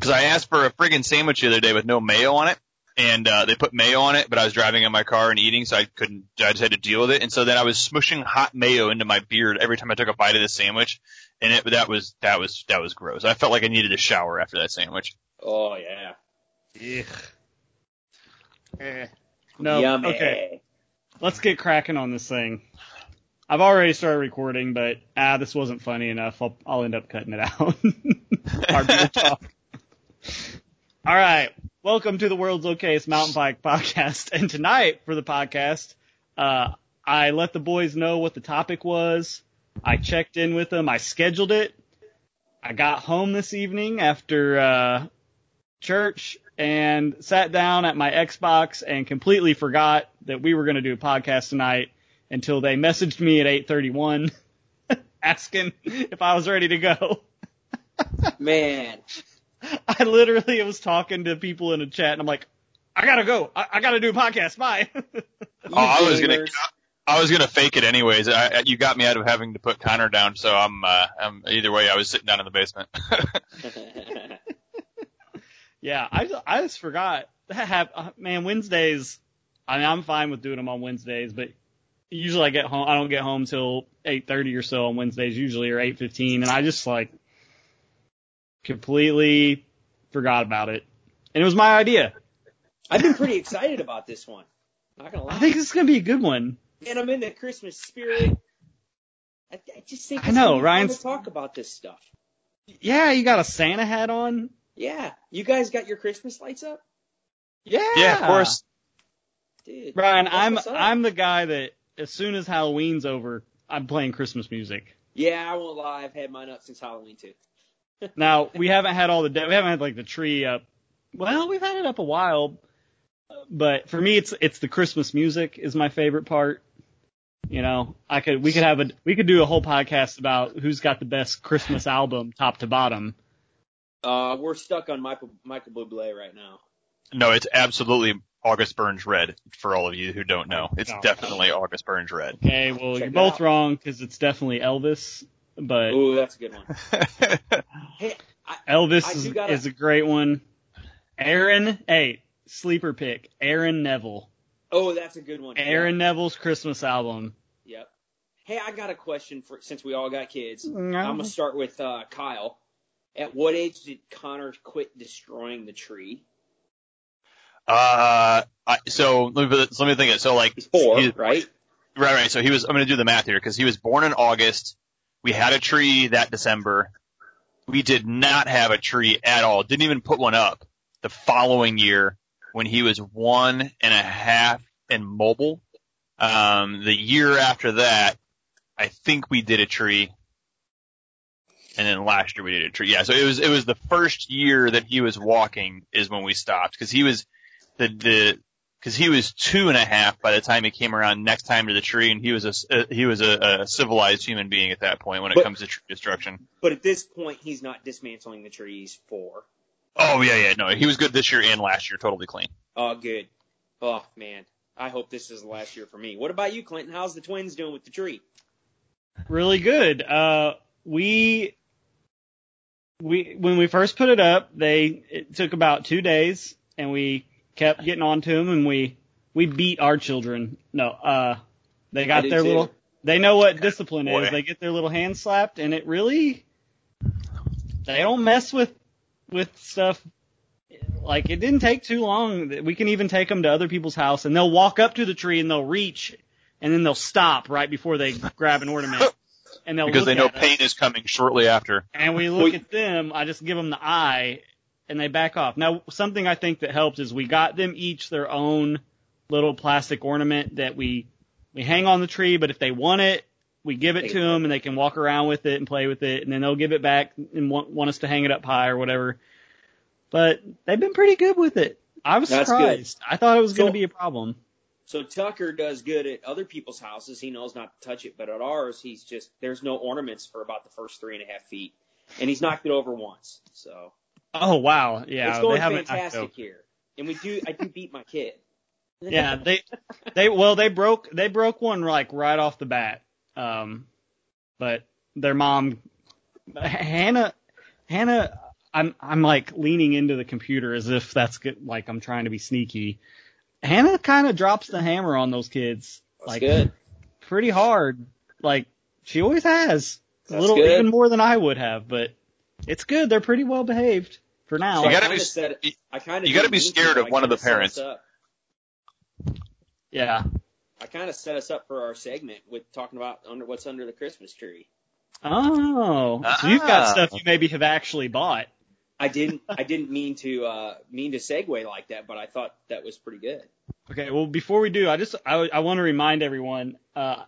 because I asked for a friggin' sandwich the other day with no mayo on it, and uh, they put mayo on it, but I was driving in my car and eating, so I couldn't. I just had to deal with it, and so then I was smushing hot mayo into my beard every time I took a bite of the sandwich, and it that was that was that was gross. I felt like I needed a shower after that sandwich. Oh yeah. Ugh. Eh. No. Yummy. Okay. Let's get cracking on this thing. I've already started recording, but ah, this wasn't funny enough. I'll, I'll end up cutting it out. Our beer talk. All right. Welcome to the world's okayest mountain bike podcast. And tonight for the podcast, uh, I let the boys know what the topic was. I checked in with them. I scheduled it. I got home this evening after, uh, church and sat down at my Xbox and completely forgot that we were going to do a podcast tonight until they messaged me at 8:31 asking if I was ready to go. Man. I literally was talking to people in a chat and I'm like, I gotta go. I, I gotta do a podcast. Bye. Oh, I was gonna. I was gonna fake it anyways. I, you got me out of having to put Connor down, so I'm, uh, I'm either way. I was sitting down in the basement. yeah, I just, I just forgot. That hap- uh, man, Wednesdays. I mean, I'm fine with doing them on Wednesdays, but usually I get home. I don't get home till 8:30 or so on Wednesdays, usually or 8:15, and I just like completely forgot about it. And it was my idea. I've been pretty excited about this one. Not gonna lie. I think this is gonna be a good one. and I'm in the Christmas spirit. I, I just think I know, gonna Ryan's- talk about this stuff. Yeah, you got a Santa hat on. Yeah, you guys got your Christmas lights up, Yeah. yeah, of course. dude. Brian, that's I'm. I'm the guy that as soon as Halloween's over, I'm playing Christmas music. Yeah, I won't lie. I've had mine up since Halloween too. Now we haven't had all the de- we haven't had like the tree up. Well, we've had it up a while, but for me, it's it's the Christmas music is my favorite part. You know, I could we could have a we could do a whole podcast about who's got the best Christmas album top to bottom. Uh, we're stuck on Michael Michael Bublé right now. No, it's absolutely August Burns Red for all of you who don't know. It's No. definitely August Burns Red. Okay, well Check you're both out. wrong because it's definitely Elvis, but Ooh, that's a good one. Hey, I, Elvis I is, gotta- is a great one. Aaron, hey, sleeper pick, Aaron Neville. oh, that's a good one. Aaron Neville's Christmas album. Yep. Hey, I got a question for since we all got kids. No. I'm gonna start with uh, Kyle. At what age did Connor quit destroying the tree? Uh, I, so let me, let me think. It. So like He's four, he- right? Right, right. So he was. I'm going to do the math here because he was born in August. We had a tree that December. We did not have a tree at all. Didn't even put one up the following year when he was one and a half and mobile. Um, the year after that, I think we did a tree. And then last year we did a tree. Yeah, so it was it was the first year that he was walking is when we stopped because he was the the because he was two and a half by the time he came around next time to the tree, and he was a uh, he was a, a civilized human being at that point when it But- comes to tree destruction. But at this point, he's not dismantling the trees. for. Oh yeah, yeah, no, he was good this year and last year, totally clean. Oh, good. Oh man, I hope this is the last year for me. What about you, Clinton? How's the twins doing with the tree? Really good. Uh, we we when we first put it up, they it took about two days, and we kept getting on to them, and we we beat our children. No, uh, they got their too. little. They know what discipline Boy. is. They get their little hands slapped, and it really they don't mess with with stuff. Like it didn't take too long. We can even take them to other people's house, and they'll walk up to the tree and they'll reach, and then they'll stop right before they grab an ornament, and they'll Because they know at us, pain is coming shortly after. and we look Well, at them. I just give them the eye, and they back off. Now, something I think that helped is we got them each their own little plastic ornament that we we hang on the tree. But if they want it, we give it to them, and they can walk around with it and play with it, and then they'll give it back and want, want us to hang it up high or whatever. But they've been pretty good with it. I was That's good. surprised. I thought it was going to be a problem. So Tucker does good at other people's houses. He knows not to touch it, but at ours, he's just there's no ornaments for about the first three and a half feet, and he's knocked it over once. So Oh wow, yeah, it's they going fantastic here, and we do I do beat my kid. yeah, they they well they broke they broke one like right off the bat. Um, but their mom Hannah Hannah I'm I'm like leaning into the computer as if that's good, like I'm trying to be sneaky. Hannah kind of drops the hammer on those kids, That's like good. pretty hard. Like she always has. A little good. even more than I would have, but it's good. They're pretty well behaved for now. You gotta kinda be- set it- I kind of you gotta be scared of one of the parents. yeah. I kind of set us up for our segment with talking about under what's under the Christmas tree. Oh, so you've got Ah. stuff you maybe have actually bought. I didn't I didn't mean to uh mean to segue like that, but I thought that was pretty good. Okay, well, before we do, I just I, I want to remind everyone. Uh,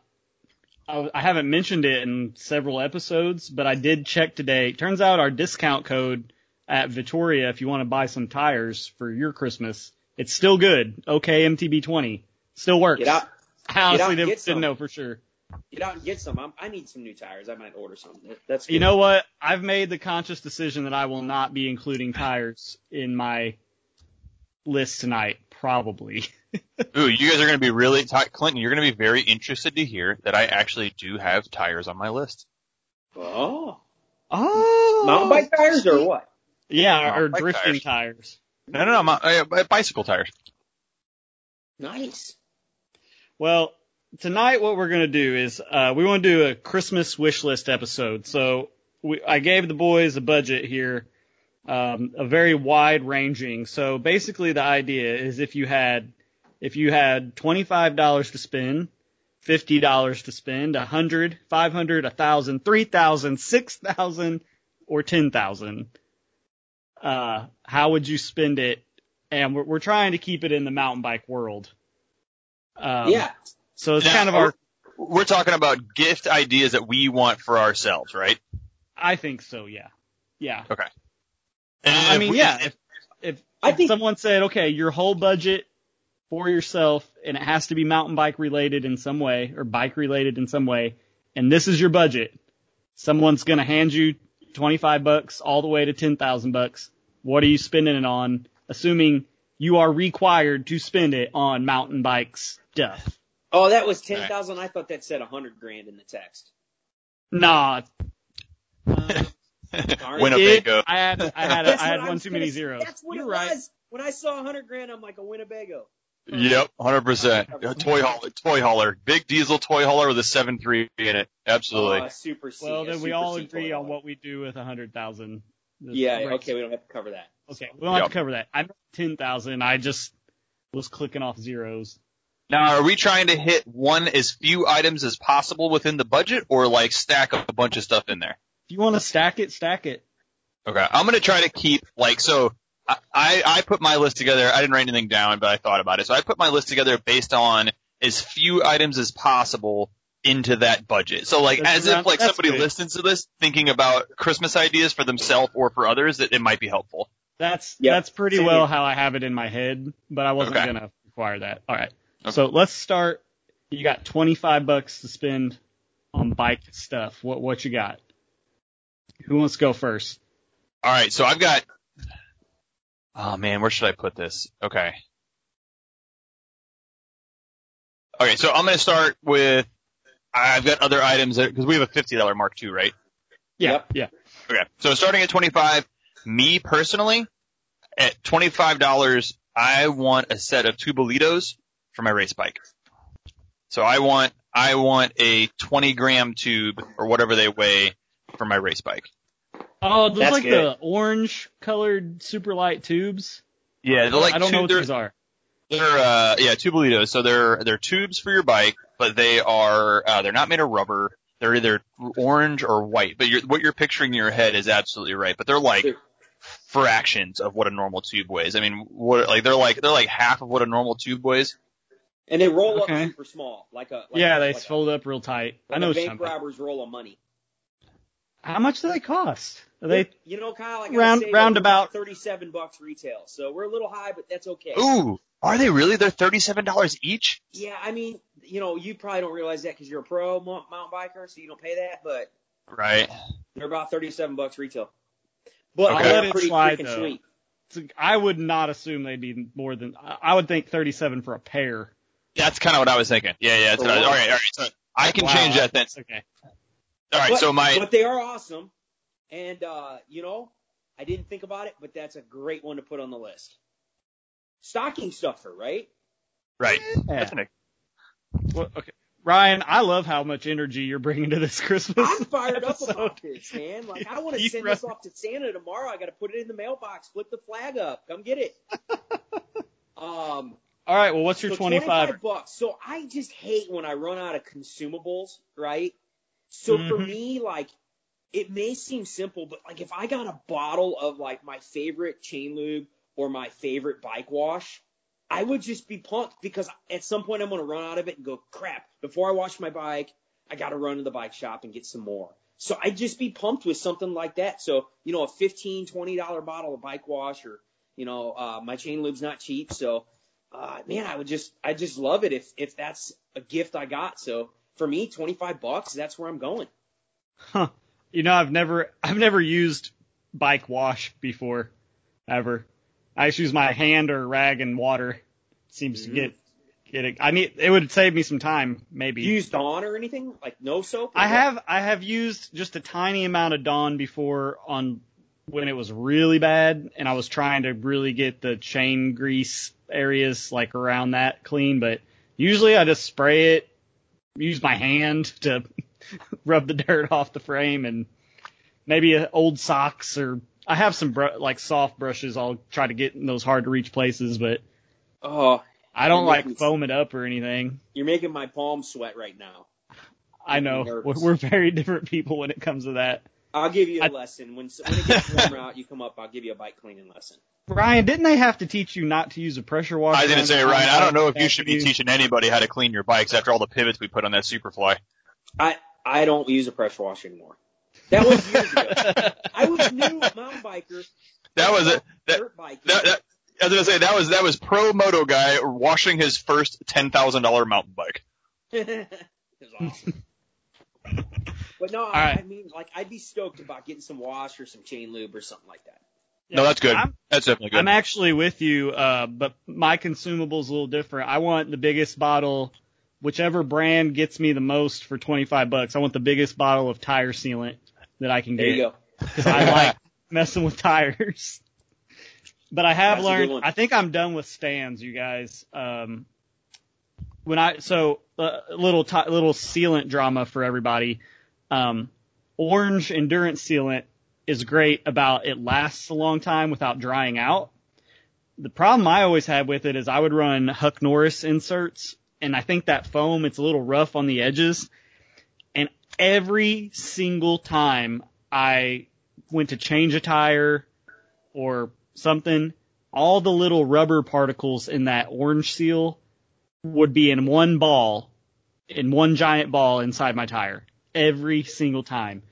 I, I haven't mentioned it in several episodes, but I did check today. Turns out our discount code at Vittoria, if you want to buy some tires for your Christmas, it's still good. Okay, MTB20 still works. Get out I honestly didn't, didn't know for sure. get out and get some. I'm, I need some new tires. I might order some. That's good. You know what? I've made the conscious decision that I will not be including tires in my list tonight. Probably. Ooh, you guys are going to be really, Ty- Clinton, you're going to be very interested to hear that I actually do have tires on my list. Oh, Oh, mountain bike tires or what? Yeah, Mountain or drifting tires. tires. No, no, no, my, uh, bicycle tires. Nice. Well, tonight what we're gonna do is uh, we want to do a Christmas wish list episode. So we, I gave the boys a budget here, um, a very wide ranging. So basically, the idea is if you had if you had twenty five dollars to spend, fifty dollars to spend, a hundred, five hundred, a thousand, three thousand, six thousand, or ten thousand, uh, how would you spend it? And we're, we're trying to keep it in the mountain bike world. Um, yeah. So it's Now, kind of our. We're talking about gift ideas that we want for ourselves, right? I think so. Yeah. Yeah. And Uh, I mean, we- yeah. If if, I if think- someone said, okay, your whole budget for yourself, and it has to be mountain bike related in some way or bike related in some way, and this is your budget, someone's gonna hand you twenty five bucks all the way to ten thousand bucks. What are you spending it on? Assuming you are required to spend it on mountain bike stuff. Oh, that was ten thousand. I thought that said a hundred grand in the text. Nah, Winnebago. I had I had That's I had one too many say. zeros. That's what You're it right. was. When I saw a hundred grand, I'm like a Winnebago. Yep, hundred percent. A Toy hauler, toy hauler, big diesel toy hauler with a seven three in it. Absolutely. Oh, a super C. Well, a then we all C agree on what we do with a hundred thousand. Yeah. Okay. We don't have to cover that. Okay, we don't have to cover that. I'm ten thousand. I just was clicking off zeros. Now, are we trying to hit one as few items as possible within the budget, or like stack a bunch of stuff in there? If you want to stack it, stack it. Okay, I'm gonna try to keep like so. I, I I put my list together. I didn't write anything down, but I thought about it. So I put my list together based on as few items as possible into that budget. So like That's as if like somebody good. listens to this thinking about Christmas ideas for themselves or for others, that it might be helpful. That's Yep. that's pretty Same well here. how I have it in my head, but I wasn't Okay. gonna require that. All right. Okay. So let's start. You got twenty five bucks to spend on bike stuff. What what you got? Who wants to go first? All right, so I've got. Oh man, where should I put this? Okay. Okay, so I'm gonna start with. I've got other items because we have a fifty dollar mark too, right? Yeah, Yep. yeah. Okay, so starting at twenty five, me personally, at twenty five dollars, I want a set of Tubolitos for my race bike. So I want I want a twenty gram tube or whatever they weigh for my race bike. Oh, those That's like good. the orange colored super light tubes. Yeah, they're like I don't two, know what they're, these are. They're uh yeah, tubolitos. So they're they're tubes for your bike, but they are uh they're not made of rubber. They're either orange or white. But you're, what you're picturing in your head is absolutely right. But they're like fractions of what a normal tube weighs. I mean, what like they're like they're like half of what a normal tube weighs. And they roll Okay. up super small, like a like yeah, a, they like fold up real tight. A, I know like a what bank you're talking about. robbers roll of money. How much do they cost? Are they you know, Kyle, I gotta round- say, they're about thirty-seven bucks retail. So we're a little high, but that's okay. Ooh, are they really? They're thirty seven dollars each. Yeah, I mean, you know, you probably don't realize that because you're a pro mo- mountain biker, so you don't pay that. But Right. they're about thirty-seven bucks retail. But Okay. I'll they're let it pretty slide, though. sweet. I would not assume they'd be more than I I would think 37 for a pair. That's kind of what I was thinking. Yeah, yeah. That's For what I, all right, all right. So I can Wow, change that then. Okay. All right. But- so my But they are awesome, and uh, you know, I didn't think about it, but that's a great one to put on the list. Stocking stuffer, right? Right. Yeah. That's an, Well, okay. Ryan, I love how much energy you're bringing to this Christmas. I'm fired up about this, man. Like, I want to send run- this off to Santa tomorrow. I got to put it in the mailbox, flip the flag up, come get it. um, All right, well, what's your so 25? bucks. So I just hate when I run out of consumables, right? So for Mhm. me, like, it may seem simple, but like if I got a bottle of like my favorite chain lube or my favorite bike wash, I would just be pumped because at some point I'm going to run out of it and go, crap, before I wash my bike, I got to run to the bike shop and get some more. So I'd just be pumped with something like that. So, you know, a $15, $20 bottle of bike wash or, you know, uh, my chain lube's not cheap. So, uh, man, I would just, I just love it if, if that's a gift I got. So for me, 25 bucks, that's where I'm going. Huh. You know, I've never, I've never used bike wash before, ever. I just use my hand or rag and water. Seems to Mhm. get, get it. I need, it would save me some time, maybe. You use Dawn or anything? Like no soap? I what? have, I have used just a tiny amount of Dawn before on when it was really bad and I was trying to really get the chain grease areas like around that clean, but usually I just spray it, use my hand to rub the dirt off the frame and maybe a, old socks or I have some br- like soft brushes I'll try to get in those hard to reach places, but Oh, I don't like making- foam it up or anything. you're making my palms sweat right now. I know we're, we're very different people when it comes to that. I'll give you a I- lesson when when it gets warmer out. You come up, I'll give you a bike cleaning lesson. Ryan, didn't they have to teach you not to use a pressure washer? I was gonna say, the Ryan, I don't know if you should be teaching anybody how to clean your bikes after all the pivots we put on that Superfly. I I don't use a pressure washer anymore. That was years ago. I was new mountain biker. That was it. That, Dirt biking. that, that, I was gonna say that was that was pro moto guy washing his first ten thousand dollar mountain bike. it was awesome. But no, I, right. I mean, like, I'd be stoked about getting some wash or some chain lube or something like that. No, that's good. I'm, That's definitely good. I'm actually with you, uh, but my consumable's a little different. I want the biggest bottle, whichever brand gets me the most for 25 bucks. I want the biggest bottle of tire sealant that I can get. There get. you go. I like messing with tires. But I have That's learned. I think I'm done with Stan's, you guys. Um, when I so uh, little ti little sealant drama for everybody. Um, orange endurance sealant is great about it lasts a long time without drying out. The problem I always had with it is I would run Huck Norris inserts, and I think that foam it's a little rough on the edges. And every single time I went to change a tire or something, all the little rubber particles in that orange seal would be in one ball, in one giant ball inside my tire. Every single time.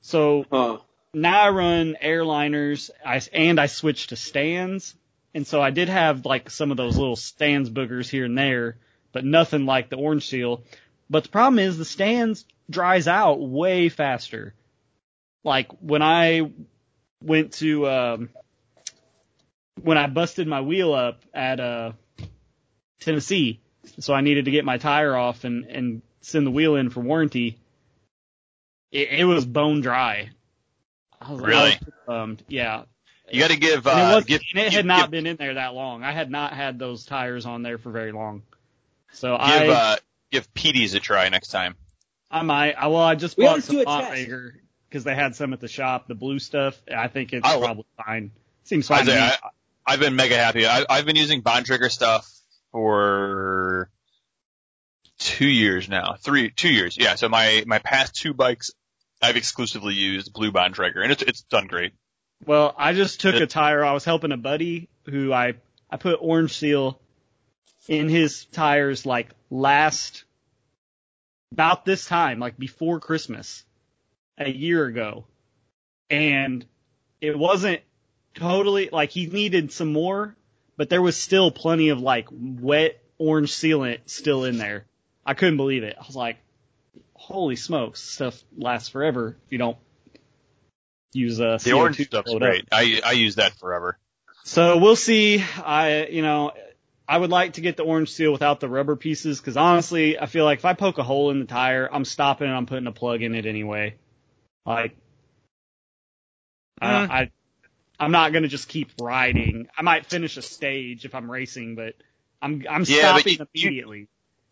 So. Now I run airliners, I, and I switched to Stan's. And so I did have like some of those little Stan's boogers here and there, but nothing like the orange seal. But the problem is the Stan's dries out way faster. Like when I went to, um, when I busted my wheel up at, uh, Tennessee. So I needed to get my tire off and, and send the wheel in for warranty. It, it was bone dry. I was, I was Really? bummed. Yeah. you got to give And it, uh, was, give, and it give, had not give, been in there that long. I had not had those tires on there for very long. So I give, I, uh, give Peaty's a try next time. I might, I, well, I just We bought always some do a because they had some at the shop, the blue stuff. I think it's I- probably fine. Seems fine to me. I, I've been mega happy. I, I've been using Bontrager stuff for two years now. Three, two years. Yeah. So my, my past two bikes, I've exclusively used Blue Bontrager and it's, it's done great. Well, I just took It- a tire. I was helping a buddy who I I put orange seal in his tires like last about this time, like before Christmas, a year ago, and it wasn't totally like he needed some more, but there was still plenty of like wet orange sealant still in there. I couldn't believe it. I was like, "Holy smokes, stuff lasts forever if you don't." Use uh, The CO2 orange stuff's load up. great. I, I use that forever. So we'll see. I, you know, I would like to get the orange seal without the rubber pieces because honestly, I feel like if I poke a hole in the tire, I'm stopping and I'm putting a plug in it anyway. Like, I, Mm. I, I'm not gonna just keep riding. I might finish a stage if I'm racing, but I'm I'm Yeah, stopping you- you- immediately.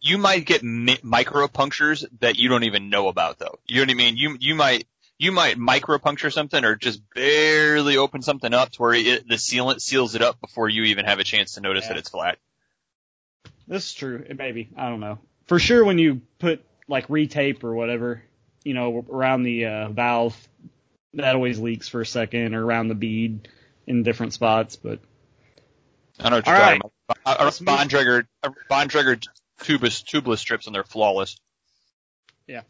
You might get mi- micro punctures that you don't even know about though. You know what I mean? You, you might, you might micro puncture something or just barely open something up to where it, the sealant seals it up before you even have a chance to notice Yeah. that it's flat. This is true. It maybe I don't know for sure when you put like retape or whatever, you know, around the uh, valve, that always leaks for a second or around the bead in different spots. But I don't know what you're All talking right. about. A- A move- Bontrager, a Bontrager tubeless, tubeless strips and they're flawless. Yeah.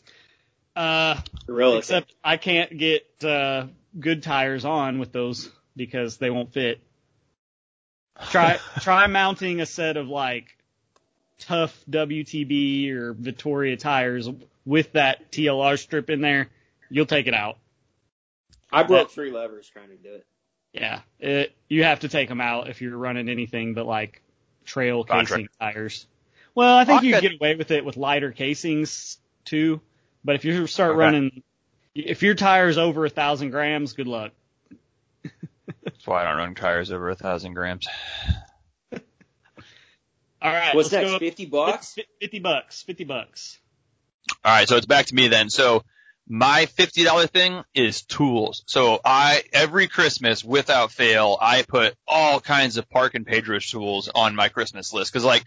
Uh, Gorilla. except I can't get uh, good tires on with those because they won't fit. Try try mounting a set of like tough WTB or Vittoria tires with that TLR strip in there. You'll take it out. I broke three levers trying to do it. Yeah, it, you have to take them out if you're running anything but like trail Contract. casing tires. Well, I think you can get away with it with lighter casings too. But if you start Okay. running, if your tire's over a thousand grams, good luck. That's why I don't run tires over a thousand grams. All right, What's let's next? Fifty bucks. Fifty bucks. Fifty bucks. All right, so it's back to me then. So my fifty dollar thing is tools. So I every Christmas, without fail, I put all kinds of Park and Pedro's tools on my Christmas list because, like,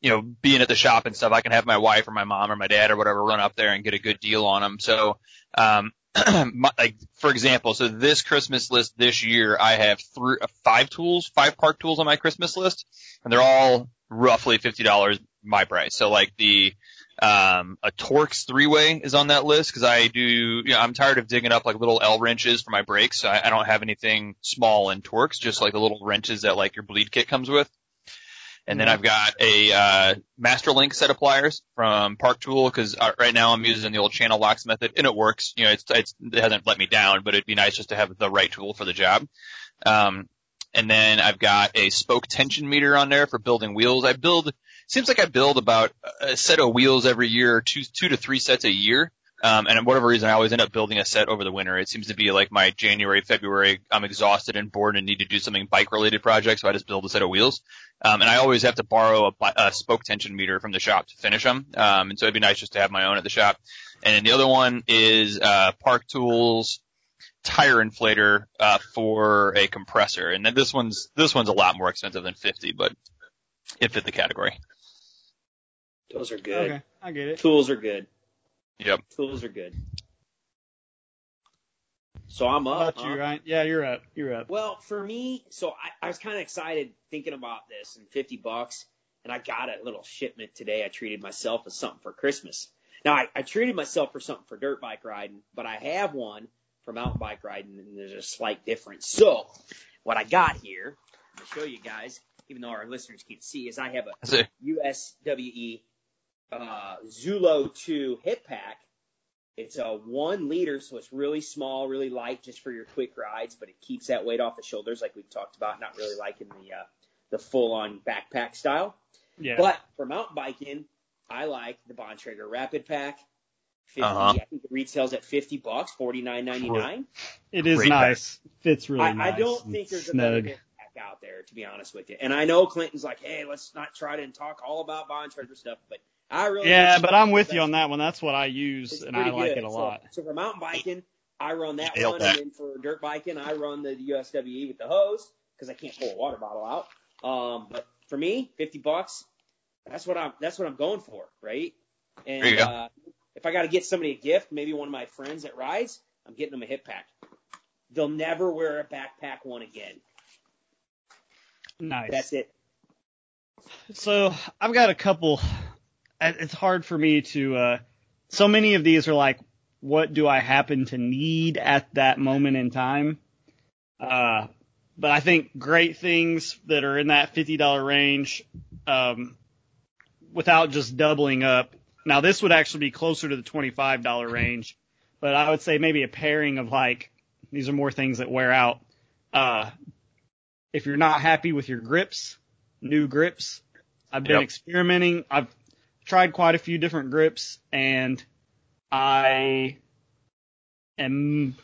you know, being at the shop and stuff, I can have my wife or my mom or my dad or whatever run up there and get a good deal on them. So, um, my, like for example, so this Christmas list this year, I have three, uh, five tools, five Park tools on my Christmas list, and they're all roughly fifty dollars my price. So like the um, a Torx three way is on that list because I do, you know, I'm tired of digging up like little L wrenches for my brakes. So I, I don't have anything small in Torx, just like the little wrenches that like your bleed kit comes with. And then I've got a, uh, Masterlink set of pliers from Park Tool because uh, right now I'm using the old channel locks method and it works. You know, it's, it's, it hasn't let me down, but it'd be nice just to have the right tool for the job. Um, and then I've got a spoke tension meter on there for building wheels. I build, seems like I build about a set of wheels every year, two, two to three sets a year. Um, and for whatever reason, I always end up building a set over the winter. It seems to be like my January, February, I'm exhausted and bored and need to do something bike related project. So I just build a set of wheels. Um, and I always have to borrow a, a spoke tension meter from the shop to finish them. Um, and so it'd be nice just to have my own at the shop. And then the other one is, uh, Park Tools tire inflator, uh, for a compressor. And then this one's, this one's a lot more expensive than 50, but it fit the category. Those are good. Okay, I get it. Tools are good. Yep. Tools are good. So I'm up. about huh? you, Ryan? Yeah, you're up. You're up. Well, for me, so I, I was kind of excited thinking about this and 50 bucks, and I got a little shipment today. I treated myself as something for Christmas. Now, I, I treated myself for something for dirt bike riding, but I have one for mountain bike riding, and there's a slight difference. So, what I got here, I'm going to show you guys, even though our listeners can't see, is I have a So, USWE uh, Zulo 2 hip pack. It's a one liter, so it's really small, really light, just for your quick rides, but it keeps that weight off the shoulders, like we've talked about. Not really liking the uh, the full on backpack style. Yeah. But for mountain biking, I like the Bontrager Rapid Pack. 50, Uh-huh. I think it retails at 50 bucks, 49.99. it is great nice. Fits really I, nice. I don't and think there's a better snug. pack out there, to be honest with you. And I know Clinton's like, hey, let's not try to talk all about Bontrager stuff, but I really Yeah, but I'm with you on that one. That's what I use, it's and I like good. it a So- lot. So, for mountain biking, I run that Nailed one, that. and then for dirt biking, I run the USWE with the hose because I can't pull a water bottle out. Um, but for me, fifty bucks, that's what I'm that's what I'm going for, right? And There you go. uh, if I got to get somebody a gift, maybe one of my friends that rides, I'm getting them a hip pack. They'll never wear a backpack one again. Nice. That's it. So I've got a couple. It- It's hard for me to. Uh, so many of these are like, what do I happen to need at that moment in time? Uh, but I think great things that are in that fifty dollar range, um, without just doubling up. Now this would actually be closer to the twenty five dollar range, but I would say maybe a pairing of like these are more things that wear out. Uh, if you're not happy with your grips, new grips. I've been Yep. experimenting. I've tried quite a few different grips and I am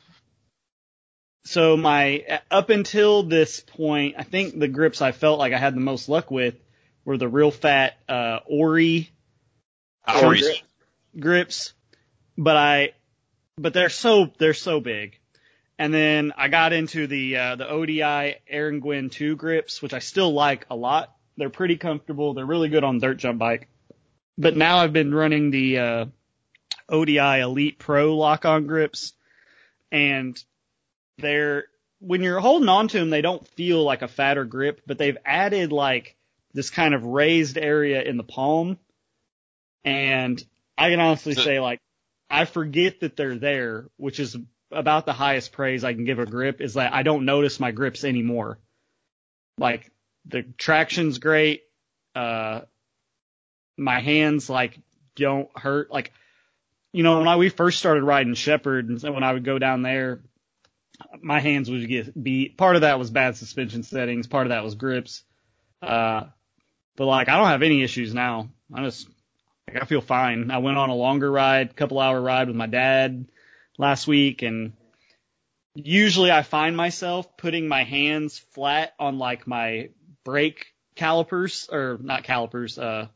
so my up until this point, I think the grips I felt like I had the most luck with were the real fat uh, Oury Ourys. grips, but I, but they're so they're so big. And then I got into the uh, the ODI Aaron Gwin 2 grips, which I still like a lot. They're pretty comfortable. They're really good on dirt jump bike. But now I've been running the uh, ODI Elite Pro lock on grips, and they're when you're holding on to them, they don't feel like a fatter grip, but they've added like this kind of raised area in the palm, and I can honestly say like I forget that they're there, which is about the highest praise I can give a grip is that I don't notice my grips anymore. Like the traction's great. Uh, my hands like don't hurt. Like, you know, when I, we first started riding Shepherd and when I would go down there, my hands would get beat. Part of that was bad suspension settings. Part of that was grips. Uh, but like I don't have any issues now. I just, like, I feel fine. I went on a longer ride, couple hour ride with my dad last week and usually I find myself putting my hands flat on like my brake calipers or not calipers, uh,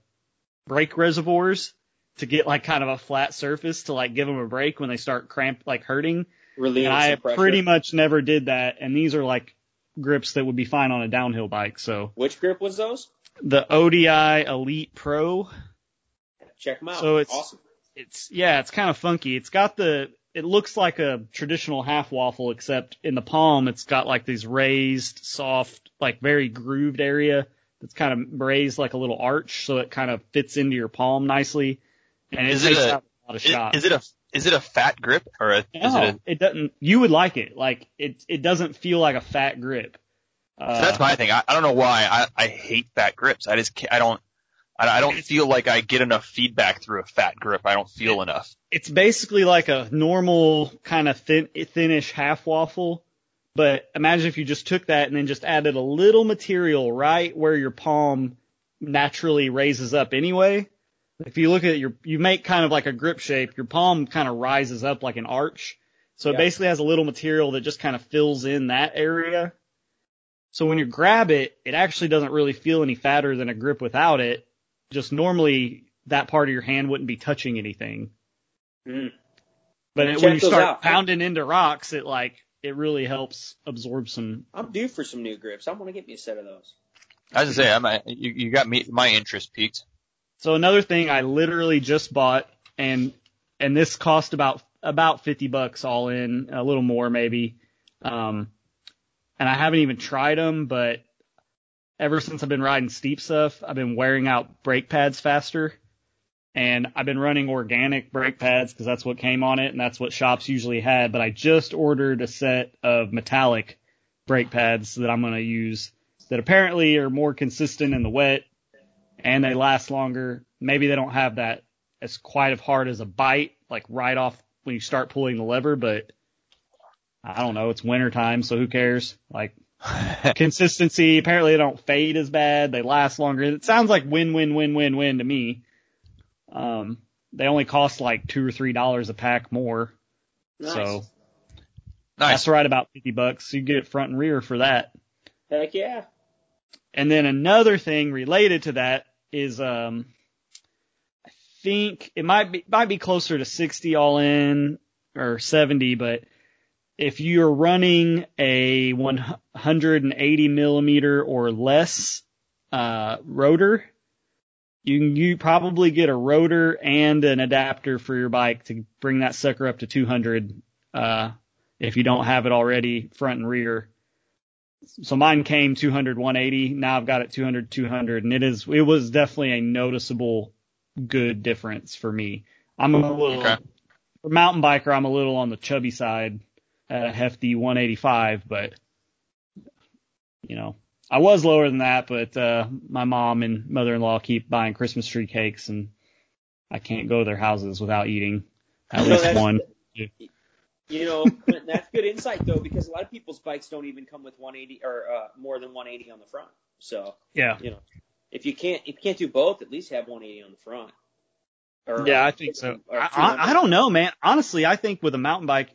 brake reservoirs to get like kind of a flat surface to like give them a break when they start cramp, like hurting. Relieving And I pretty much never did that. And these are like grips that would be fine on a downhill bike. So Which grip was those? the ODI Elite Pro, Check them out. So it's- awesome. it's yeah, it's kind of funky. It's got the it looks like a traditional half waffle, except in the palm it's got like these raised, soft, like very grooved area that's kind of raised like a little arch, so it kind of fits into your palm nicely, and it Is it takes a- out a lot of Is, shots. is it a is it a fat grip or a, is it no, a it doesn't. You would like it. Like it, it doesn't feel like a fat grip. Uh, So that's my thing. I, I don't know why. I, I hate fat grips. I just I don't I, I don't feel like I get enough feedback through a fat grip. I don't feel enough. it's basically like a normal kind of thin, thinnish half waffle. But imagine if you just took that and then just added a little material right where your palm naturally raises up anyway. If you look at your, you make kind of like a grip shape, your palm kind of rises up like an arch. So it basically has a little material that just kind of fills in that area. So when you grab it, it actually doesn't really feel any fatter than a grip without it. Just normally that part of your hand wouldn't be touching anything. Mm. But it, when you start out. pounding into rocks, it like it really helps absorb some. I'm due for some new grips. I want to get me a set of those. As I say, I'm, I- you, you got me my interest piqued. So another thing I literally just bought, and and this cost about about fifty bucks all in, a little more maybe. Um, and I haven't even tried them, but ever since I've been riding steep stuff, I've been wearing out brake pads faster. And I've been running organic brake pads because that's what came on it and that's what shops usually had. But I just ordered a set of metallic brake pads that I'm going to use that apparently are more consistent in the wet and they last longer. Maybe they don't have that as quite as hard as a bite, like right off when you start pulling the lever, but I don't know. It's winter time, so who cares? Like consistency. Apparently they don't fade as bad. They last longer. It sounds like win, win, win, win, win to me. Um, they only cost like two or three dollars a pack more. Nice. So nice. that's right about 50 bucks. You get it front and rear for that. Heck yeah. And then another thing related to that is, um, I think it might be, might be closer to 60 all in or 70, but if you're running a 180 millimeter or less, uh, rotor, you can you probably get a rotor and an adapter for your bike to bring that sucker up to 200, uh, if you don't have it already front and rear. So mine came 200, 180. Now I've got it 200, 200, and it is it was definitely a noticeable good difference for me. I'm a little Okay. mountain biker. I'm a little on the chubby side at a hefty 185, but you know I was lower than that. But uh, my mom and mother-in-law keep buying Christmas tree cakes, and I can't go to their houses without eating at No, least one. You know, that's good insight though, because a lot of people's bikes don't even come with 180 or uh, more than 180 on the front. So Yeah. you know, if you can't if you can't do both, at least have 180 on the front. Or, Yeah, I think so. I, I, I don't know, man. Honestly, I think with a mountain bike,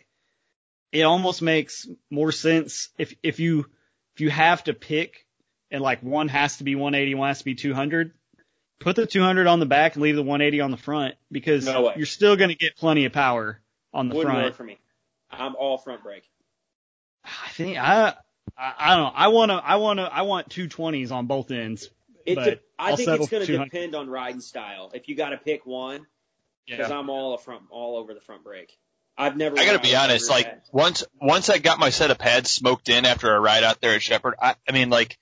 it almost makes more sense if if you if you have to pick and like one has to be 180, one has to be 200. Put the 200 on the back and leave the 180 on the front because No you're still going to get plenty of power on the Wouldn't front. work for me. I'm all front brake. I think I, I I don't know. I want to I want to I want 220s on both ends. It But de- I I'll think it's going to depend on riding style. If you got to pick one, because Yeah. I'm all a front, all over the front brake. I've never. I gotta be honest, like pad. once once I got my set of pads smoked in after a ride out there at Shepherd, I, I mean like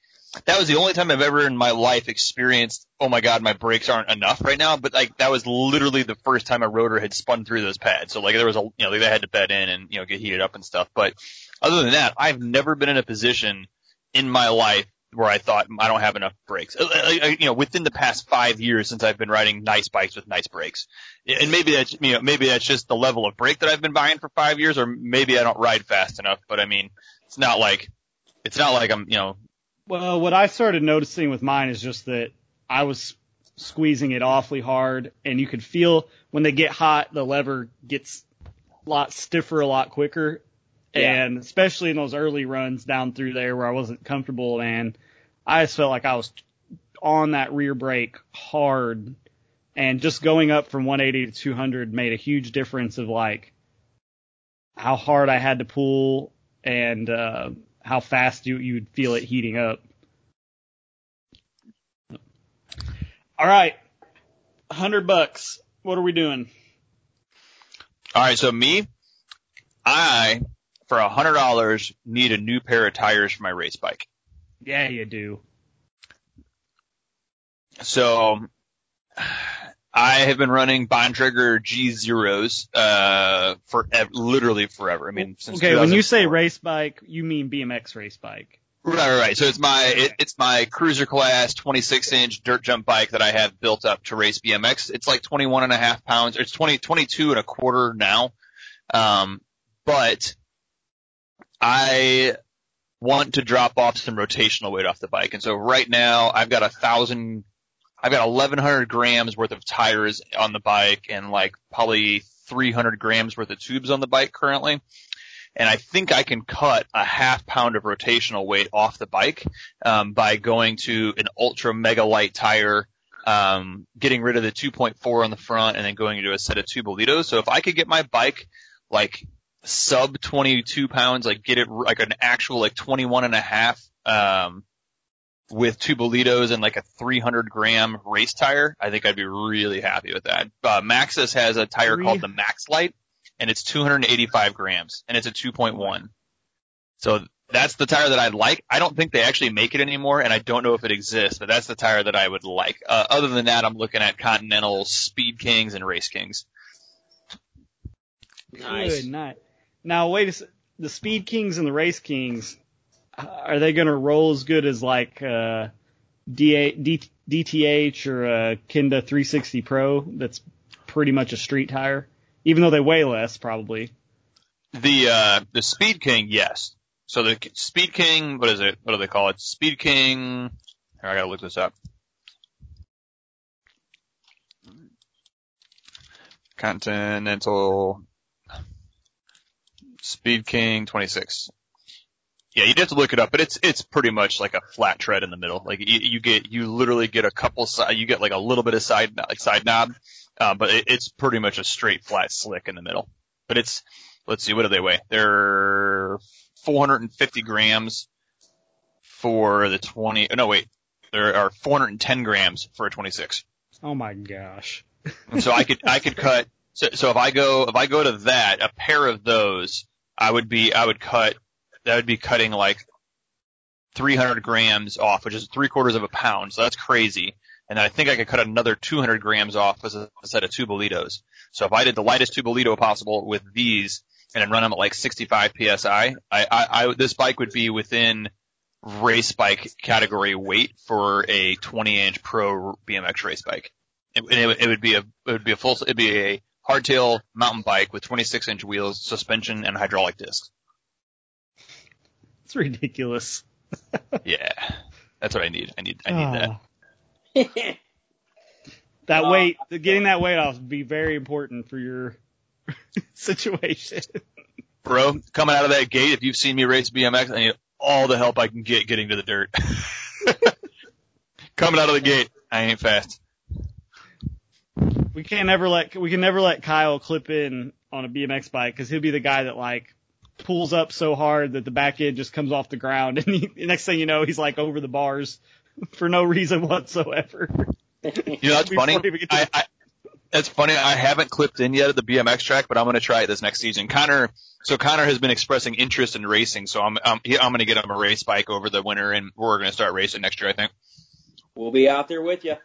that was the only time I've ever in my life experienced, oh my god, my brakes aren't enough right now. But like that was literally the first time a rotor had spun through those pads. So like there was a you know they had to bed in and you know get heated up and stuff. But other than that, I've never been in a position in my life where I thought I don't have enough brakes. Uh, uh, You know, within the past five years since I've been riding nice bikes with nice brakes, and maybe that's you know maybe that's just the level of brake that I've been buying for five years, or maybe I don't ride fast enough. But I mean, it's not like it's not like I'm you know Well, what I started noticing with mine is just that I was squeezing it awfully hard, and you could feel when they get hot, the lever gets a lot stiffer a lot quicker. Yeah. And especially in those early runs down through there where I wasn't comfortable, and I just felt like I was on that rear brake hard. And just going up from 180 to 200 made a huge difference of like how hard I had to pull and uh, how fast you you'd feel it heating up. All right, hundred bucks. What are we doing? All right, so me, I for a hundred dollars need a new pair of tires for my race bike. Yeah, you do. So I have been running Bontrager G zeros uh for literally forever. I mean, since Okay, when you say race bike, you mean BMX race bike. Right, right, right. So it's my it, it's my cruiser class 26 inch dirt jump bike that I have built up to race BMX. It's like 21 and a half pounds. It's 20 22 and a quarter now. Um, but I want to drop off some rotational weight off the bike, and so right now I've got a thousand. I've got 1100 grams worth of tires on the bike and like probably 300 grams worth of tubes on the bike currently and I think I can cut a half pound of rotational weight off the bike um, by going to an ultra mega light tire, um, getting rid of the 2.4 on the front, and then going into a set of Tubolitos. So if I could get my bike like sub 22 pounds, like get it like an actual like 21 and a half um, with Tubolitos and like a 300 gram race tire, I think I'd be really happy with that. Uh, Maxxis has a tire Three- called the MaxxLight and it's 285 grams and it's a 2.1. So that's the tire that I'd like. I don't think they actually make it anymore and I don't know if it exists, but that's the tire that I would like. Uh, other than that, I'm looking at Continental Speed Kings and Race Kings. Nice. Good night. Now wait a sec. The Speed Kings and the Race Kings, are they going to roll as good as like uh, DA, D, DTH or uh, Kinda 360 Pro? That's pretty much a street tire, even though they weigh less, probably. The, uh, the Speed King, yes. So the Speed King, what is it? What do they call it? Speed King, here, I gotta look this up. Continental Speed King 26. Yeah, you'd have to look it up, but it's it's pretty much like a flat tread in the middle. Like you, you get you literally get a couple side, you get like a little bit of side like side knob, uh, but it, it's pretty much a straight flat slick in the middle. But it's let's see, what do they weigh? They're 450 grams for the 20. No, wait, there are 410 grams for a 26. Oh my gosh. So I could I could cut. So, so if I go if I go to that, a pair of those, I would be I would cut. That would be cutting like 300 grams off, which is three quarters of a pound. So that's crazy. And I think I could cut another 200 grams off as a, a set of Tubolitos. So if I did the lightest Tubolito possible with these and then run them at like 65 psi, I, I, I this bike would be within race bike category weight for a 20 inch pro BMX race bike. It, it, it would be a it would be a full it'd be a hardtail mountain bike with 26 inch wheels, suspension, and hydraulic discs. It's ridiculous. Yeah, that's what I need. I need I need that. Ah. That Uh, weight, getting that weight off would be very important for your situation. bro, coming out of that gate, if you've seen me race BMX, I need all the help I can get getting to the dirt. coming out of the gate, I ain't fast. We can't ever let we can never let Kyle clip in on a BMX bike because he'll be the guy that like pulls up so hard that the back end just comes off the ground, and he, next thing you know, he's like over the bars for no reason whatsoever. You know, that's funny. we even get to I, I, that's funny. I haven't clipped in yet at the BMX track, but I'm going to try it this next season. Connor, so Connor has been expressing interest in racing, so I'm I'm, he- I'm going to get him a race bike over the winter, and we're going to start racing next year. I think. We'll be out there with you.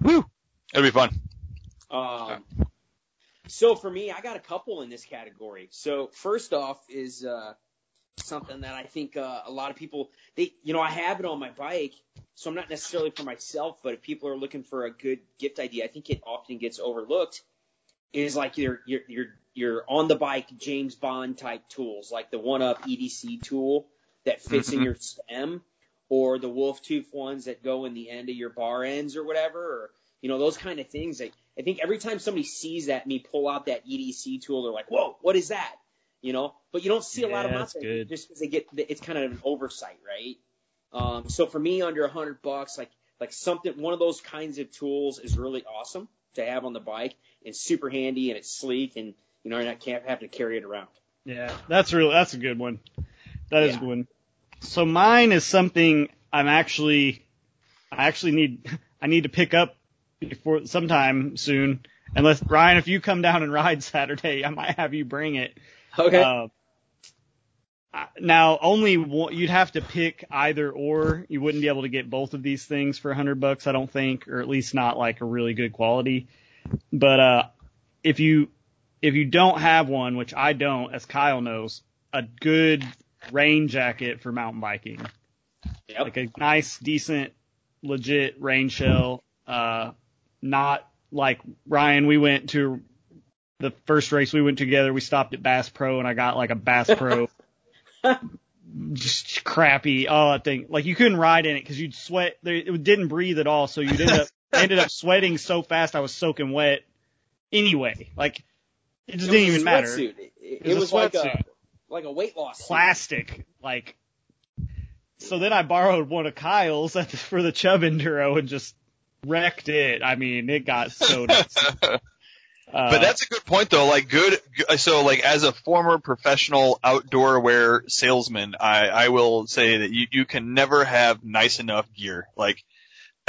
Woo! It'll be fun. Um, so for me, I got a couple in this category. So first off is uh, something that I think uh, a lot of people they you know I have it on my bike, so I'm not necessarily for myself, but if people are looking for a good gift idea, I think it often gets overlooked. Is like your your your your on the bike James Bond type tools, like the One Up EDC tool that fits in Mhm. your stem, or the Wolf Tooth ones that go in the end of your bar ends or whatever, or you know those kind of things. Like I think every time somebody sees that me pull out that EDC tool, they're like, "Whoa, what is that?" You know, but you don't see a lot of Yeah, them out there just because they get it's kind of an oversight, right? Um, so for me, under a hundred bucks, like like something one of those kinds of tools is really awesome to have on the bike and super handy and it's sleek and you know you're not can't have to carry it around. Yeah, that's real. That's a good one. That is Yeah. a good one. So mine is something I'm actually, I actually need, I need to pick up before sometime soon. Unless Ryan, if you come down and ride Saturday, I might have you bring it. Okay. Uh, now only one, you'd have to pick either or. You wouldn't be able to get both of these things for a hundred bucks, I don't think, or at least not like a really good quality. But uh, if you if you don't have one, which I don't, as Kyle knows, a good rain jacket for mountain biking, yep. like a nice, decent, legit rain shell. Uh, not like Ryan. We went to the first race we went together. We stopped at Bass Pro, and I got like a Bass Pro, just crappy. Oh, that thing. Like you couldn't ride in it because you'd sweat. there- It didn't breathe at all, so you ended up ended up sweating so fast I was soaking wet. Anyway, like it just It didn't even matter. sweatsuit. It, it, It was a was like a like a weight loss suit. plastic, like. So then I borrowed one of Kyle's for the Chubb Enduro and just wrecked it. I mean, it got so. Uh, But that's a good point though. Like good, so like as a former professional outdoor wear salesman, I, I will say that you, you can never have nice enough gear. Like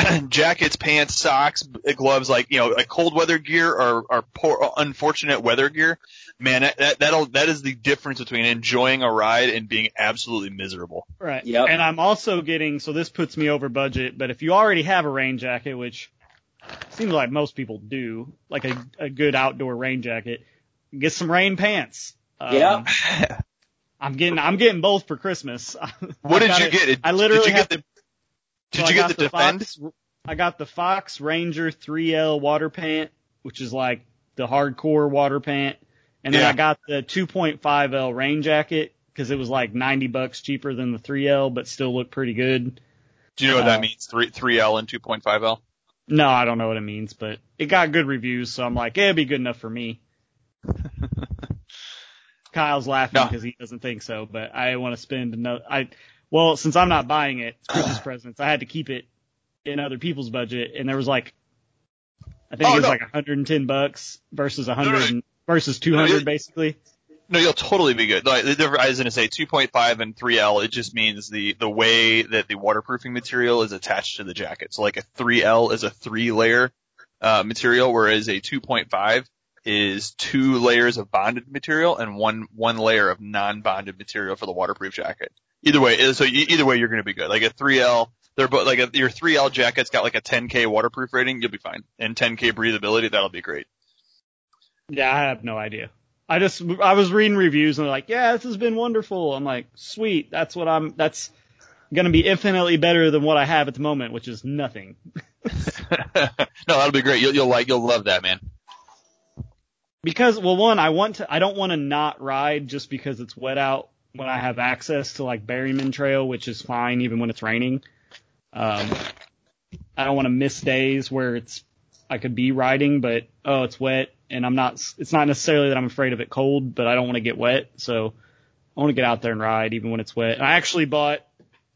jackets, pants, socks, gloves, like, you know, like cold weather gear or, or poor, unfortunate weather gear. Man, that, that, that'll, that is the difference between enjoying a ride and being absolutely miserable. Right. Yep. And I'm also getting, so this puts me over budget, but if you already have a rain jacket, which seems like most people do, like a, a good outdoor rain jacket, get some rain pants. Um, Yep. I'm getting, I'm getting both for Christmas. What did you it- get? I literally did you have get the, So did you get got the defend? Fox, I got the Fox Ranger 3L water pant, which is like the hardcore water pant. And then Yeah. I got the 2.5L rain jacket because it was like 90 bucks cheaper than the 3L, but still looked pretty good. Do you know what Uh, that means? Three, 3L and 2.5L? No, I don't know what it means, but it got good reviews, so I'm like, eh, it'd be good enough for me. Kyle's laughing No. because he doesn't think so, but I want to spend another. I well, since I'm not buying it, it's Christmas presents. I had to keep it in other people's budget, and there was like, I think Oh, it was no. like 110 bucks versus no, 100 no. and- versus 200 it- basically. No, you'll totally be good. Like, I was going to say 2.5 and 3L, it just means the, the way that the waterproofing material is attached to the jacket. So like a 3L is a three layer, uh, material, whereas a 2.5 is two layers of bonded material and one, one layer of non-bonded material for the waterproof jacket. Either way, eh, so e- either way you're going to be good. Like a 3L, they're both, like a, your 3L jacket's got like a 10K waterproof rating, you'll be fine. And 10K breathability, that'll be great. Yeah, I have no idea. I just I was reading reviews and they're like, yeah, this has been wonderful. I'm like, sweet, that's what I'm. That's gonna be infinitely better than what I have at the moment, which is nothing. no, that'll be great. You'll, you'll like, you'll love that, man. Because well, one, I want to. I don't want to not ride just because it's wet out when I have access to like Berryman Trail, which is fine even when it's raining. Um, I don't want to miss days where it's I could be riding, but oh, it's wet and I'm not. It's not necessarily that I'm afraid of it cold, but I don't want to get wet, so I want to get out there and ride even when it's wet. And I actually bought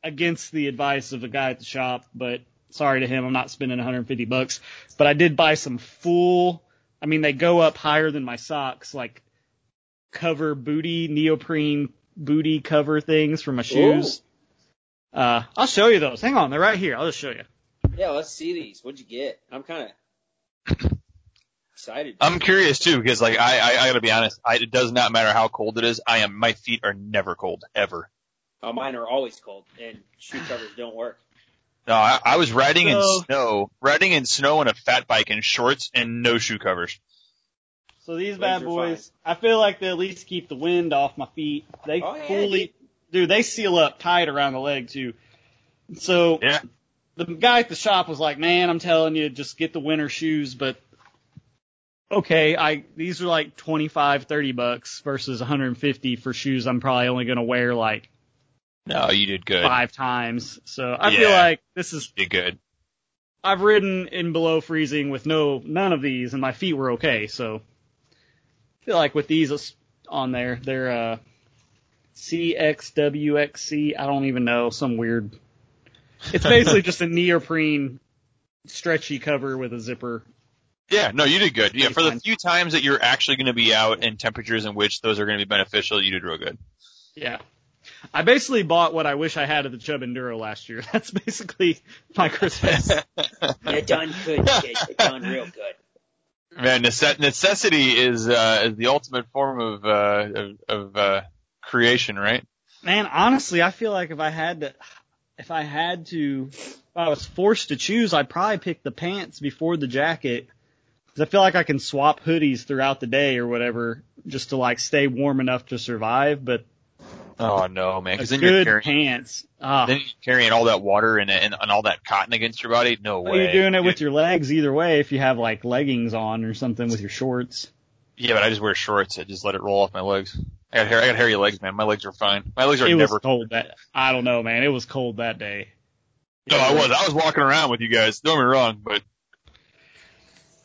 against the advice of a guy at the shop, but sorry to him, I'm not spending 150 bucks. But I did buy some full. I mean, they go up higher than my socks, like cover booty neoprene booty cover things for my shoes. Uh, I'll show you those. Hang on, they're right here. I'll just show you. Yeah, let's see these. What'd you get? I'm kind of excited. I'm curious too because like I I, I gotta be honest. I, it does not matter how cold it is. I am my feet are never cold ever. Oh, mine are always cold, and shoe covers don't work. No, I, I was riding in snow, riding in snow on a fat bike in shorts and no shoe covers. So these bad are boys, I feel like they at least keep the wind off my feet. They Oh, yeah, fully, dude, they seal up tight around the leg too. So Yeah. the guy at the shop was like, "Man, I'm telling you, just get the winter shoes." But okay, I these are like 25, 30 bucks versus 150 for shoes. I'm probably only gonna wear like No, you did good. five times. So I feel like this is. You did good. I've ridden in below freezing with no none of these, and my feet were okay. So I feel like with these on there, they're uh, CXWXC. I don't even know some weird. It's basically just a neoprene stretchy cover with a zipper. Yeah, no, you did good. Yeah, for the few times that you're actually going to be out in temperatures in which those are going to be beneficial, you did real good. Yeah. I basically bought what I wish I had at the Chubb Enduro last year. That's basically my Christmas. You done good, kid. You done real good. Man, necess- necessity is uh, is the ultimate form of uh, of, of uh, creation, right? Man, honestly, I feel like if I had to, if I had to, if I was forced to choose, I'd probably pick the pants before the jacket. Cause I feel like I can swap hoodies throughout the day or whatever just to like stay warm enough to survive, but Oh no, man, because then you're carrying pants. Ah, then you're carrying all that water and, and and all that cotton against your body. No way. well, way. you're doing it with your legs either way if you have like leggings on or something with your shorts. Yeah, but I just wear shorts. I just let it roll off my legs. I got hair. I got hairy legs, man. My legs are fine. My legs are It never. was cold that, I don't know, man. It was cold that day. No, I was. I was walking around with you guys. Don't get me wrong, but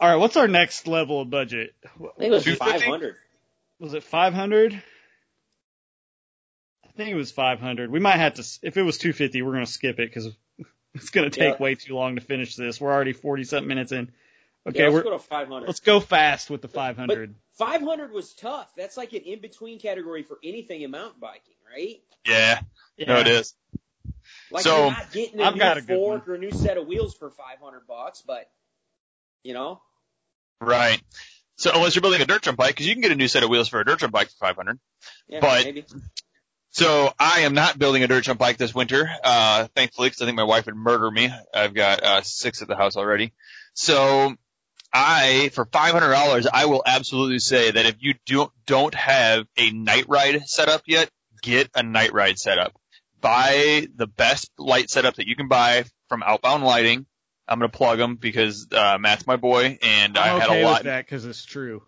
All right, what's our next level of budget? I think it was 500. Was it 500? I think it was 500. We might have to, if it was 250, we're going to skip it because it's going to take Yeah. way too long to finish this. We're already 40 something minutes in. Okay, yeah, let's we're, go to 500. let's go fast with the 500. 500 was tough. That's like an in-between category for anything in mountain biking, right? yeah, yeah. no, it is. Like So, you're not getting a I've new got a good fork or a new set of wheels for 500 bucks, but you know, Right. So unless you're building a dirt jump bike, because you can get a new set of wheels for a dirt jump bike for 500. yeah, But- maybe. So I am not building a dirt jump bike this winter, uh, thankfully, because I think my wife would murder me. I've got uh, six at the house already. So I, for five hundred dollars, I will absolutely say that if you don't don't have a night ride set up yet, get a night ride set up. Buy the best light setup that you can buy from Outbound Lighting. I'm gonna plug them because uh, Matt's my boy, and I I'm had okay a lot. with that because it's true.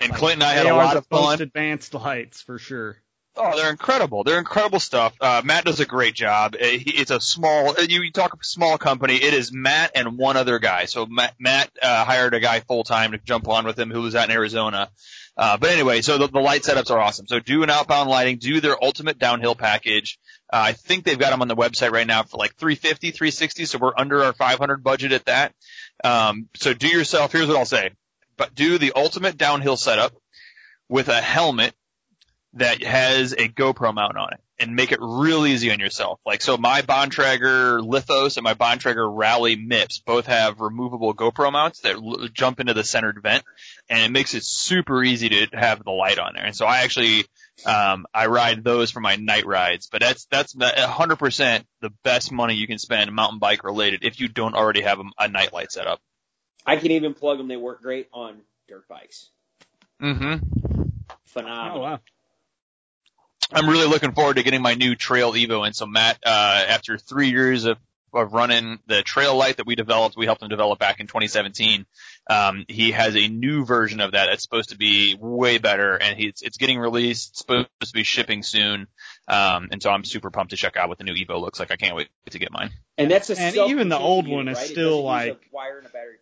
And Clint and I had they a are lot the of fun. most advanced lights for sure. Oh, they're incredible. They're incredible stuff. Uh, Matt does a great job. Uh, It's a small, uh, you, you talk small company. It is Matt and one other guy. So Matt, Matt uh, hired a guy full time to jump on with him who was out in Arizona. Uh, but anyway, so the, the light setups are awesome. So do an outbound lighting, do their ultimate downhill package. Uh, I think they've got them on the website right now for like 350, 360. So we're under our 500 budget at that. Um, so do yourself, here's what I'll say, but do the ultimate downhill setup with a helmet that has a GoPro mount on it and make it real easy on yourself. Like, so my Bontrager Lithos and my Bontrager Rally MIPS both have removable GoPro mounts that l- jump into the centered vent and it makes it super easy to have the light on there. And so I actually, um, I ride those for my night rides, but that's, that's a hundred percent the best money you can spend mountain bike related if you don't already have a, a night light set up. I can even plug them. They work great on dirt bikes. Mm-hmm. Phenomenal. Oh wow. I'm really looking forward to getting my new Trail Evo in. So Matt, uh, after three years of, of running the Trail Light that we developed, we helped him develop back in 2017. Um, he has a new version of that that's supposed to be way better, and he's it's getting released. It's supposed to be shipping soon. Um, and so I'm super pumped to check out what the new Evo looks like. I can't wait to get mine. And that's a And even the old one is right? Still like- a wire and a battery pack.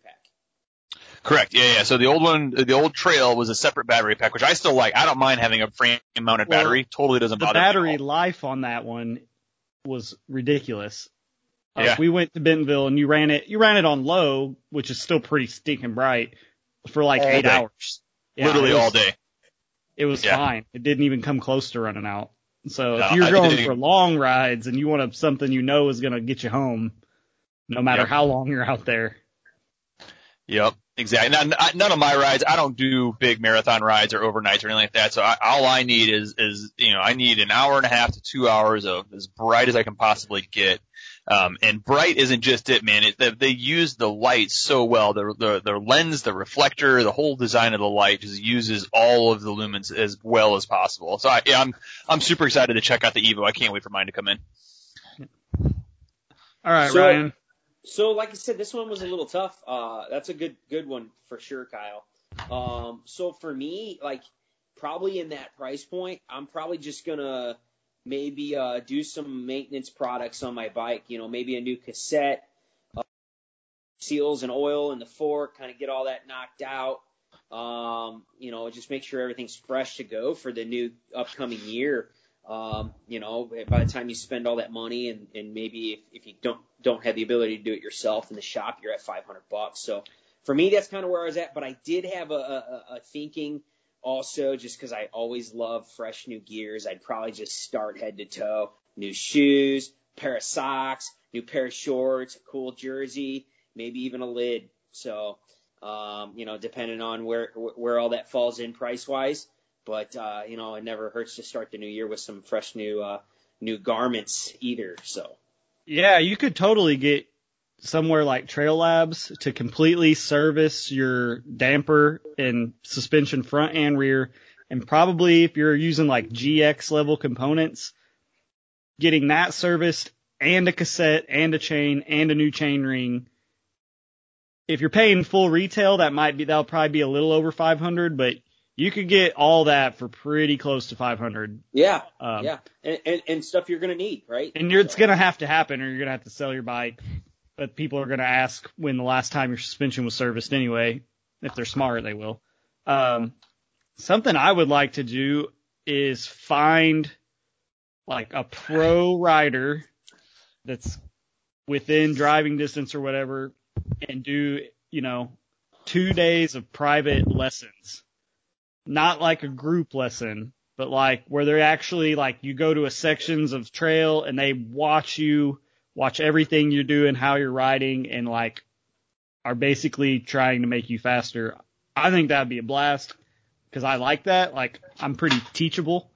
Correct. Yeah, yeah. So the old one, the old trail was a separate battery pack, which I still like. I don't mind having a frame mounted Well, battery. Totally doesn't The bother battery me. at all. life on that one was ridiculous. Like, Yeah. we went to Bentonville and you ran it, you ran it on low, which is still pretty stinking bright for like All eight day. hours. Yeah, Literally was- all day. It was Yeah. fine. It didn't even come close to running out. So No, if you're going for long rides and you want something you know is going to get you home, no matter Yep. how long you're out there. Yep, exactly. None, none of my rides, I don't do big marathon rides or overnights or anything like that. So I, all I need is, is, you know, I need an hour and a half to two hours of as bright as I can possibly get. Um, and bright isn't just it, man. It, they, they use the light so well. The, the, the lens, the reflector, the whole design of the light just uses all of the lumens as well as possible. So I, yeah, I'm, I'm super excited to check out the Evo. I can't wait for mine to come in. All right, So- Ryan. So, like I said, this one was a little tough. Uh, that's a good good one for sure, Kyle. Um, so for me, like probably in that price point, I'm probably just gonna maybe uh, do some maintenance products on my bike. You know, maybe a new cassette, uh, seals and oil in the fork, kind of get all that knocked out. Um, you know, just make sure everything's fresh to go for the new upcoming year. Um, you know, by the time you spend all that money and, and maybe if, if you don't, don't have the ability to do it yourself in the shop, you're at 500 bucks. So for me, that's kind of where I was at, but I did have a, a, a thinking also just cause I always love fresh new gears. I'd probably just start head to toe, new shoes, pair of socks, new pair of shorts, cool jersey, maybe even a lid. So, um, you know, depending on where, where all that falls in price wise. But uh, you know, it never hurts to start the new year with some fresh new uh, new garments either. So Yeah, you could totally get somewhere like Trail Labs to completely service your damper and suspension front and rear. And probably if you're using like GX level components, getting that serviced and a cassette and a chain and a new chain ring. If you're paying full retail, that might be, that'll probably be a little over 500, but you could get all that for pretty close to 500. yeah, Um, yeah, and, and and stuff you're gonna need, right? and you're, it's going to have to happen or you're going to have to sell your bike. But people are going to ask when the last time your suspension was serviced anyway. If they're smart, they will. Um, something I would like to do is find like a pro rider that's within driving distance or whatever and do, you know, two days of private lessons. Not like a group lesson, but like where they're actually like you go to a sections of trail and they watch you watch everything you're doing, how you're riding and like are basically trying to make you faster. I think that'd be a blast because I like that. Like I'm pretty teachable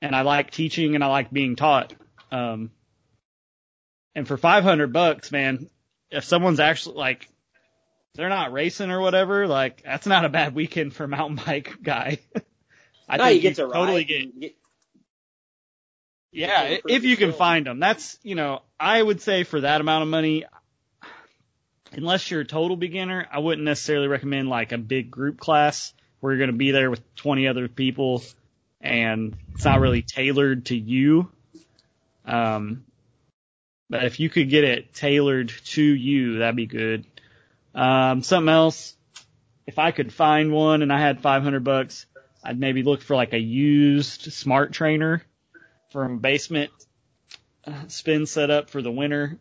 and I like teaching and I like being taught. Um, and for 500 bucks, man, if someone's actually like, they're not racing or whatever, like that's not a bad weekend for a mountain bike guy. I no, think you get to ride. totally get get- yeah, Yeah, if you can find them. That's, you know, I would say for that amount of money, unless you're a total beginner, I wouldn't necessarily recommend like a big group class where you're going to be there with 20 other people and it's not really tailored to you. Um, but if you could get it tailored to you, that'd be good. Um, something else, if I could find one and I had 500 bucks, I'd maybe look for like a used smart trainer from basement uh, spin setup for the winter.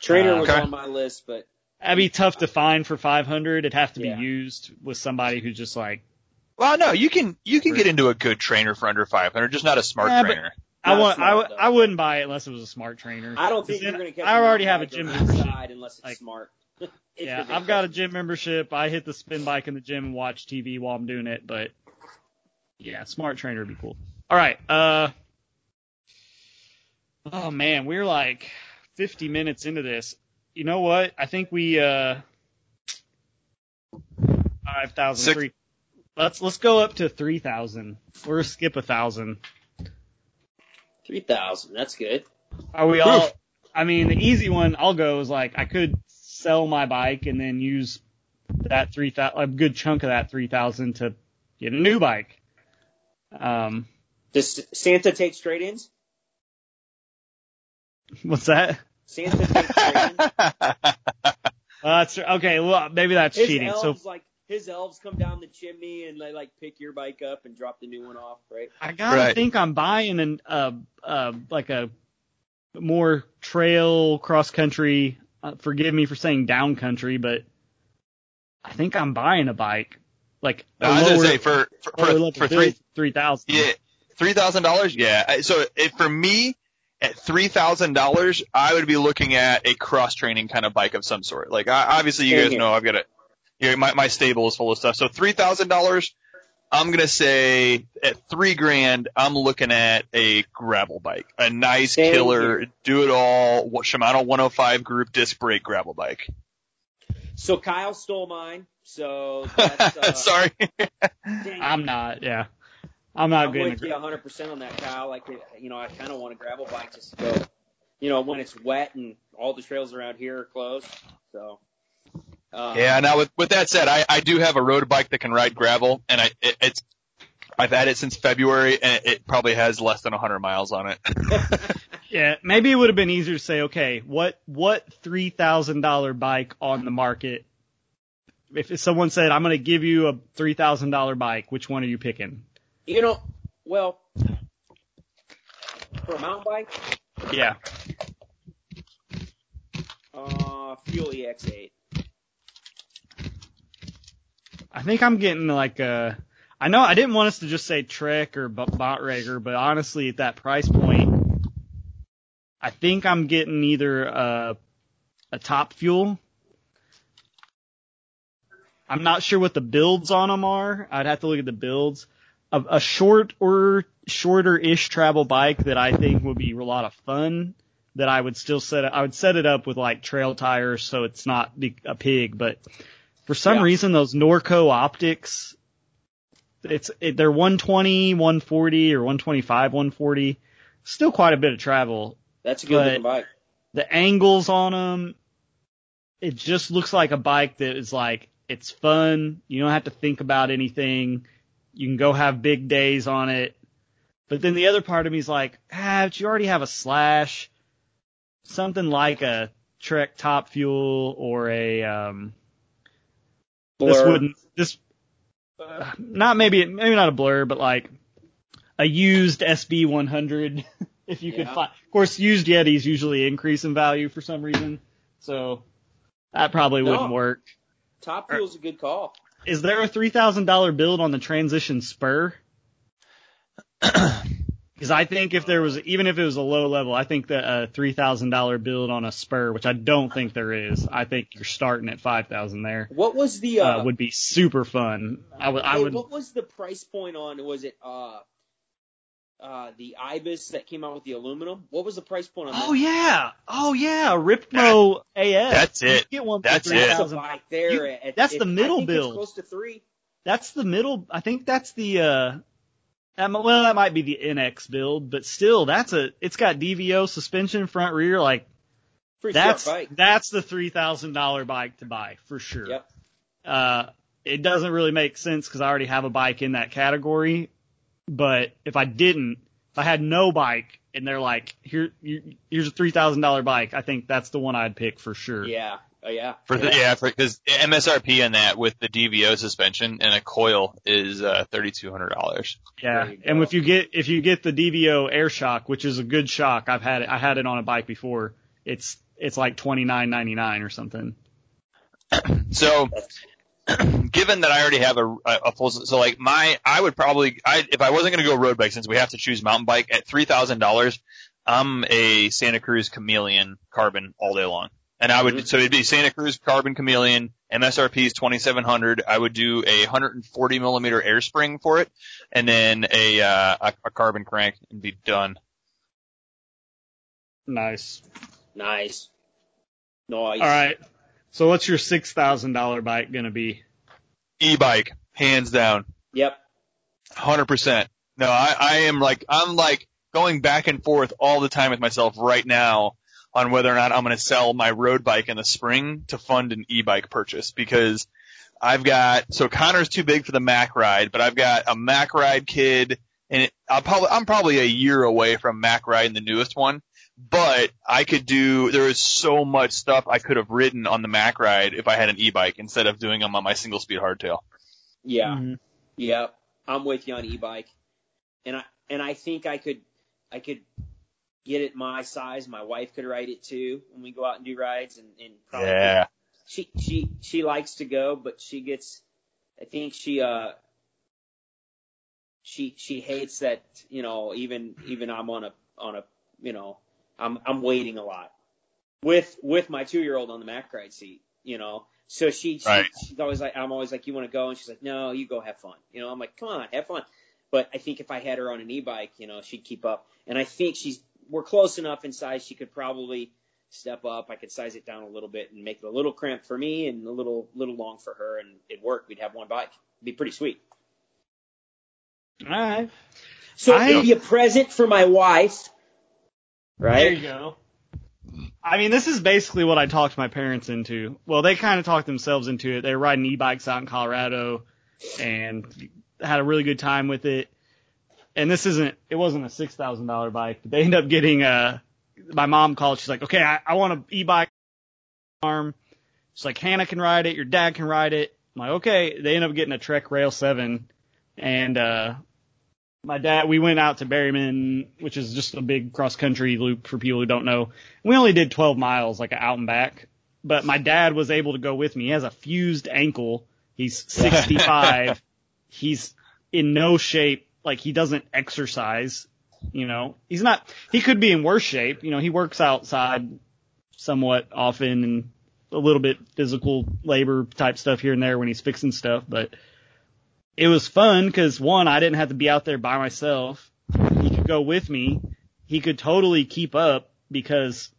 Trainer Uh, was okay. on my list, but That'd be tough to find for 500. It'd have to be Yeah. used with somebody who's just like, Well, no, you can, you can get into a good trainer for under 500, just not a smart Yeah, trainer. I want, I, smart, w- I wouldn't buy it unless it was a smart trainer. I don't think you're gonna catch. I already have a gym biker on the membership. unless it's Like- smart. Yeah, I've got a gym membership. I hit the spin bike in the gym and watch TV while I'm doing it, but yeah, smart trainer would be cool. All right. Uh, oh man, we're like 50 minutes into this. You know what? I think we, uh, 5,003. Let's, let's go up to 3,000. We're gonna skip a thousand. Three thousand. That's good. Are we all? I mean, the easy one I'll go is like I could sell my bike and then use that three thousand, a good chunk of that three thousand to get a new bike. Um, Does Santa take trade-ins? what's that? Santa takes trade-ins. Uh, that's okay. Well, maybe that's His cheating. So like his elves come down the chimney and they like pick your bike up and drop the new one off, right? I gotta Right. think I'm buying an uh uh like a more trail cross country. Uh, forgive me for saying down country, but I think I'm buying a bike like a I was lower, gonna say for for for, for three three thousand. yeah three thousand dollars yeah. So it, for me at three thousand dollars, I would be looking at a cross training kind of bike of some sort. Like I, obviously you guys know I've got a yeah, my my stable is full of stuff. So three thousand dollars. I'm gonna say at three grand, I'm looking at a gravel bike, a nice Same killer, here. do it all Shimano 105 group disc brake gravel bike. So Kyle stole mine. So that's, uh, Sorry. I'm not. Yeah, I'm not I'm getting a with you 100 percent on that, Kyle. Like you know, I kind of want a gravel bike just to go. You know, when it's wet and all the trails around here are closed. So. Uh, Yeah. Now with with that said, I I do have a road bike that can ride gravel, and I it, it's I've had it since February, and it probably has less than 100 miles on it. Yeah, maybe it would have been easier to say, okay, what what three thousand dollar bike on the market? If someone said, I'm going to give you a three thousand dollar bike, which one are you picking? You know, well, for a mountain bike, Yeah, uh, Fuel EX8. I think I'm getting like a. I know I didn't want us to just say Trek or Bontrager, but honestly, at that price point, I think I'm getting either a a Top Fuel. I'm not sure what the builds on them are. I'd have to look at the builds. A, a short or shorter-ish travel bike that I think would be a lot of fun. That I would still set. I would set it up with like trail tires, so it's not a pig, but for some Yeah. reason, those Norco optics, it's it, they're 120, 140, or 125, 140. Still quite a bit of travel. That's a good looking bike. The angles on them, it just looks like a bike that is like it's fun. You don't have to think about anything. You can go have big days on it. But then the other part of me is like, ah, but you already have a slash, something like a Trek Top Fuel or a um, this wouldn't this uh, not maybe maybe not a blur, but like a used SB 100 if you could find. Of course, used Yetis usually increase in value for some reason, so that probably No. wouldn't work. Top Fuel's a good call. Is there a three thousand dollar build on the Transition Spur? Because I think if there was, even if it was a low level, I think that a three thousand dollar build on a Spur, which I don't think there is, I think you're starting at five thousand there, What was the uh, uh, would be super fun. I would, I hey, would. what was the price point on? Was it uh, uh, the Ibis that came out with the aluminum? What was the price point on Oh that? yeah, oh yeah, Ripmo AF. That's You it. Get one That's for it. three That's a thousand. there. You- at- that's it- the middle I think build. It's close to three. That's the middle. I think that's the. uh that well, that might be the NX build, but still, that's a. It's got DVO suspension, front rear. Like Pretty that's that's the three thousand dollar bike to buy for sure. Yep. Uh, it doesn't really make sense because I already have a bike in that category. But if I didn't, if I had no bike and they're like, here, you, here's a three thousand dollar bike, I think that's the one I'd pick for sure. Yeah. Oh yeah. For the, yeah, because MSRP on that with the DVO suspension and a coil is uh, thirty two hundred dollars. Yeah, and if you get if you get the DVO air shock, which is a good shock, I've had it. I had it on a bike before. It's it's like twenty nine ninety nine or something. So, given that I already have a, a full, so like my, I would probably, I if I wasn't going to go road bike, since we have to choose mountain bike at three thousand dollars, I'm a Santa Cruz Chameleon carbon all day long, and I would, Mhm. so it'd be Santa Cruz carbon Chameleon. MSRP is twenty seven hundred. I would do a hundred and forty millimeter air spring for it, and then a uh, a, a carbon crank and be done. Nice. Nice. Nice. All right. So what's your six thousand dollar bike gonna be? E-bike, hands down. Yep. Hundred percent. No, I, I am like I'm like going back and forth all the time with myself right now on whether or not I'm going to sell my road bike in the spring to fund an e-bike purchase because I've got so Connor's too big for the Mac ride, but I've got a Mac ride kid, and it, I'll probably I'm probably a year away from Mac ride, the newest one. but I could do. There is so much stuff I could have ridden on the Mac ride if I had an e-bike instead of doing them on my single speed hardtail. Yeah. Mhm. Yeah. I'm with you on e-bike. And I, and I think I could, I could get it my size. My wife could ride it too when we go out and do rides and, and probably Yeah. she, she, she likes to go, but she gets, I think she, uh, she, she hates that, you know, even, even I'm on a, on a, you know, I'm, I'm waiting a lot with, with my two year old on the Mac ride seat, you know, so she, she Right. she's always like, I'm always like, you want to go? And she's like, no, you go have fun. You know, I'm like, come on, have fun. But I think if I had her on an e-bike, you know, she'd keep up. And I think she's, we're close enough in size. She could probably step up. I could size it down a little bit and make it a little cramped for me and a little, little long for her. And it'd work. We'd have one bike. It'd be pretty sweet. All right. So I- it'd be a present for my wife. There Right? you go. I mean, this is basically what I talked my parents into. Well, they kind of talked themselves into it. They were riding e-bikes out in Colorado and had a really good time with it. And this isn't, it wasn't a $6,000 bike. But they ended up getting a, my mom called. She's like, okay, I, I want an e-bike arm. She's like, Hannah can ride it. Your dad can ride it. I'm like, okay. They ended up getting a Trek Rail 7 and, uh, my dad, we went out to Berryman, which is just a big cross country loop for people who don't know. We only did 12 miles, like out and back, but my dad was able to go with me. He has a fused ankle. He's 65. He's in no shape. Like he doesn't exercise. You know, he's not, he could be in worse shape. You know, he works outside somewhat often and a little bit physical labor type stuff here and there when he's fixing stuff, but it was fun because one, I didn't have to be out there by myself. He could go with me. He could totally keep up because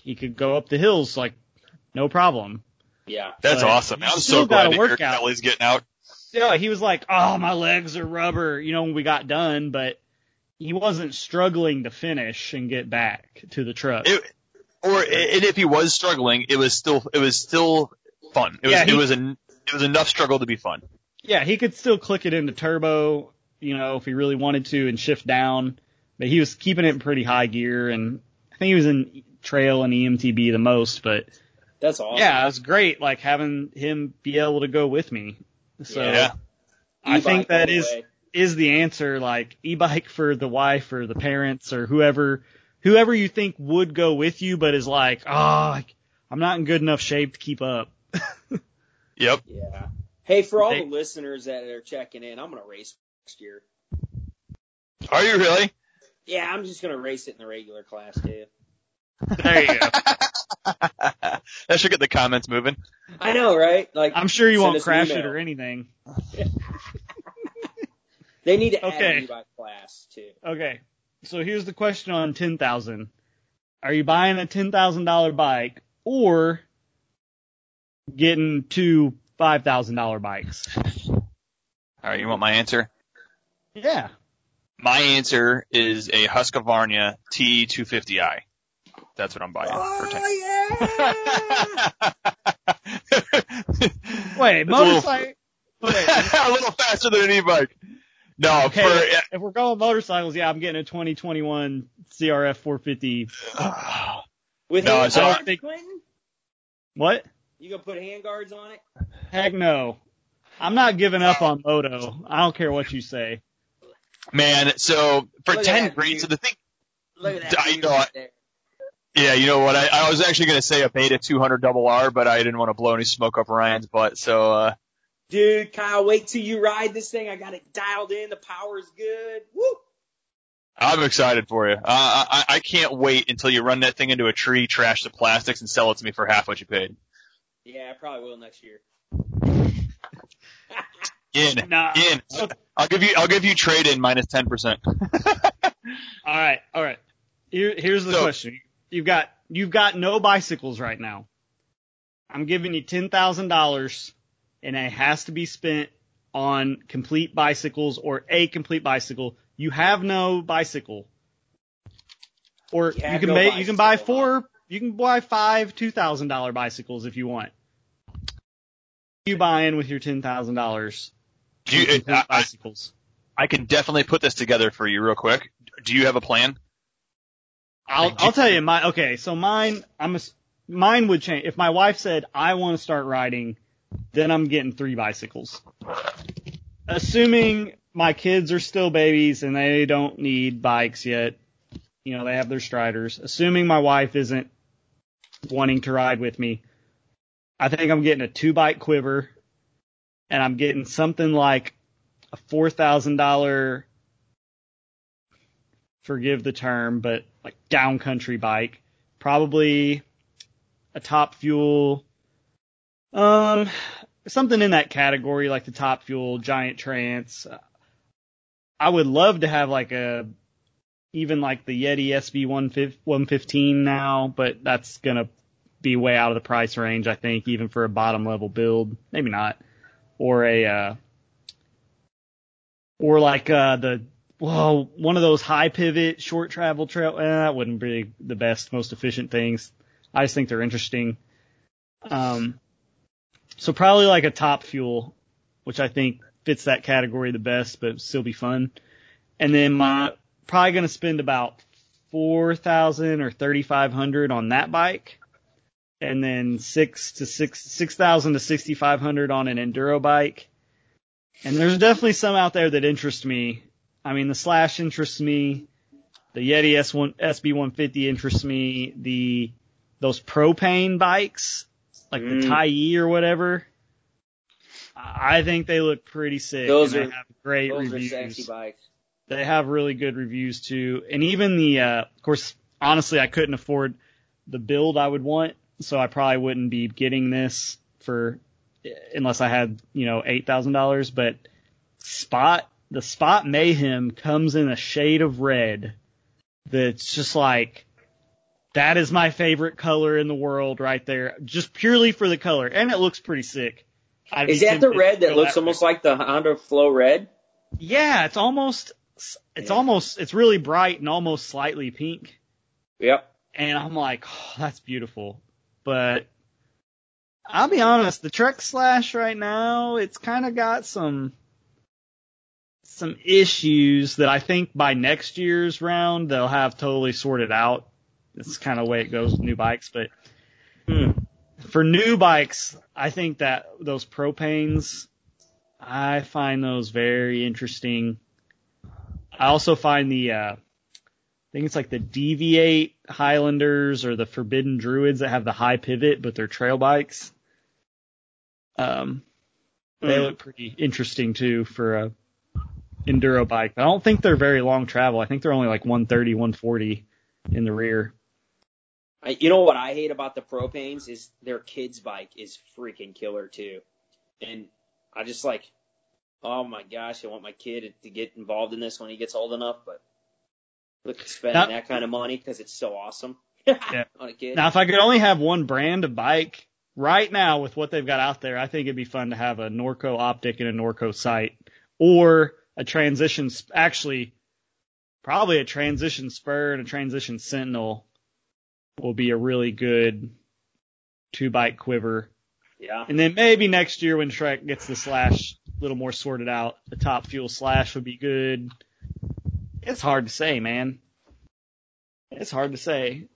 he could go up the hills like no problem. Yeah. That's But awesome. I'm so glad gotta work hear out. Kelly's getting out. Yeah, he was like, "Oh, my legs are rubber," you know, when we got done, but he wasn't struggling to finish and get back to the truck. It, or and if he was struggling, it was still it was still fun. It was Yeah, he- it was an it was enough struggle to be fun. yeah, he could still click it into turbo, you know, if he really wanted to and shift down, but he was keeping it in pretty high gear and I think he was in trail and EMTB the most, but That's awesome. yeah, it was great like having him be able to go with me. So Yeah. I E-bike think that is is way. is the answer like e-bike for the wife or the parents or whoever whoever you think would go with you but is like, "Oh, I'm not in good enough shape to keep up." Yep. Yeah. Hey, for all They- the listeners that are checking in, I'm gonna race next year. Are you really? Yeah, I'm just gonna race it in the regular class too. There you go. that should get the comments moving. I know, right? Like I'm sure you won't crash it or anything. they need to add Okay. an e-bike class too. Okay. So here's the question on 10,000. Are you buying a $10,000 bike or getting two $5,000 bikes? All right, you want my answer? Yeah. My answer is a Husqvarna T250i. That's what I'm buying for 10. Wait, It's a little- motorcycle. Wait, a little faster than an e-bike. No, Okay, for if we're going motorcycles, yeah, I'm getting a 2021 CRF 450. With No, hand so I think- Quentin? What? You gonna put hand guards on it? Heck no. I'm not giving up on moto. I don't care what you say. man. So for Look 10 that grand, so the thing, Look at that. I dude know right there. Yeah, you know what? I, I was actually going to say a Beta 200 double R, but I didn't want to blow any smoke up Ryan's butt. So, uh, Dude, Kyle, wait till you ride this thing. I got it dialed in. The power is good. Woo! I'm excited for you. Uh, I, I can't wait until you run that thing into a tree, trash the plastics, and sell it to me for half what you paid. Yeah, I probably will next year. In, Nah. in. I'll give you, I'll give you trade in minus 10%. All right, all right. Here, here's the So- question. You've got you've got no bicycles right now. I'm giving you ten thousand dollars, and it has to be spent on complete bicycles or a complete bicycle. You have no bicycle, or You you, can no make you can buy four. You can buy five two thousand dollar bicycles if you want. You buy in with your ten thousand dollars? Do you, I, I, bicycles. I can definitely put this together for you real quick. Do you have a plan? I'll I'll tell you my okay. So mine, I'm a, mine would change if my wife said I want to start riding, then I'm getting three bicycles. Assuming my kids are still babies and they don't need bikes yet, you know they have their striders. Assuming my wife isn't wanting to ride with me, I think I'm getting a two bike quiver, and I'm getting something like a four thousand dollar forgive the term, but like downcountry bike, probably a top fuel, um, something in that category, like the top fuel, giant trance. I would love to have like a, even like the Yeti SB 115 now, but that's gonna be way out of the price range, I think, even for a bottom level build. Maybe not. Or a, uh, or like, uh, the, well, one of those high pivot, short travel trail, eh, that wouldn't be the best, most efficient things. I just think they're interesting. Um, so probably like a top fuel, which I think fits that category the best, but still be fun. And then my, probably gonna spend about 4,000 or 3,500 on that bike. And then six to six, 6,000 to 6,500 on an enduro bike. And there's definitely some out there that interest me. I mean, the Slash interests me. The Yeti S1, SB150 interests me. The, those Propain bikes, like the Mm. Tyee or whatever. I think they look pretty sick. Those and are- they have great Those reviews. are sexy bikes. They have really good reviews too. And even the, uh, of course, honestly, I couldn't afford the build I would want, so I probably wouldn't be getting this for, unless I had, you know, $8,000, but Spot, the Spot Mayhem comes in a shade of red that's just like, that is my favorite color in the world right there, just purely for the color. And it looks pretty sick. I'd Is that the red that looks way. almost like the Honda Flow Red? Yeah, it's almost, it's Yeah. almost, it's really bright and almost slightly pink. Yep. And I'm like, oh, that's beautiful. But I'll be honest, the Trek Slash right now, it's kind of got some, some issues that I think by next year's round they'll have totally sorted out. It's kind of the way it goes with new bikes, but Hmm. for new bikes, I think that those Propains, I find those very interesting. I also find the, uh, I think it's like the Deviate Highlanders or the Forbidden Druids that have the high pivot, but they're trail bikes. Um, they Hmm. look pretty interesting too for a enduro bike. I don't think they're very long travel. I think they're only like 130, 140 in the rear. I, you know what I hate about the Propains is their kids bike is freaking killer too, and I just like, oh my gosh, I want my kid to get involved in this when he gets old enough, but look at spending Now- that kind of money because it's so awesome on a kid. Now, if I could only have one brand of bike right now with what they've got out there, I think it'd be fun to have a Norco optic and a Norco sight or a transition, actually probably a transition spur and a transition sentinel will be a really good two bike quiver. yeah, And then maybe next year when Trek gets the slash a little more sorted out, the top fuel slash would be good. It's hard to say, man. It's hard to say.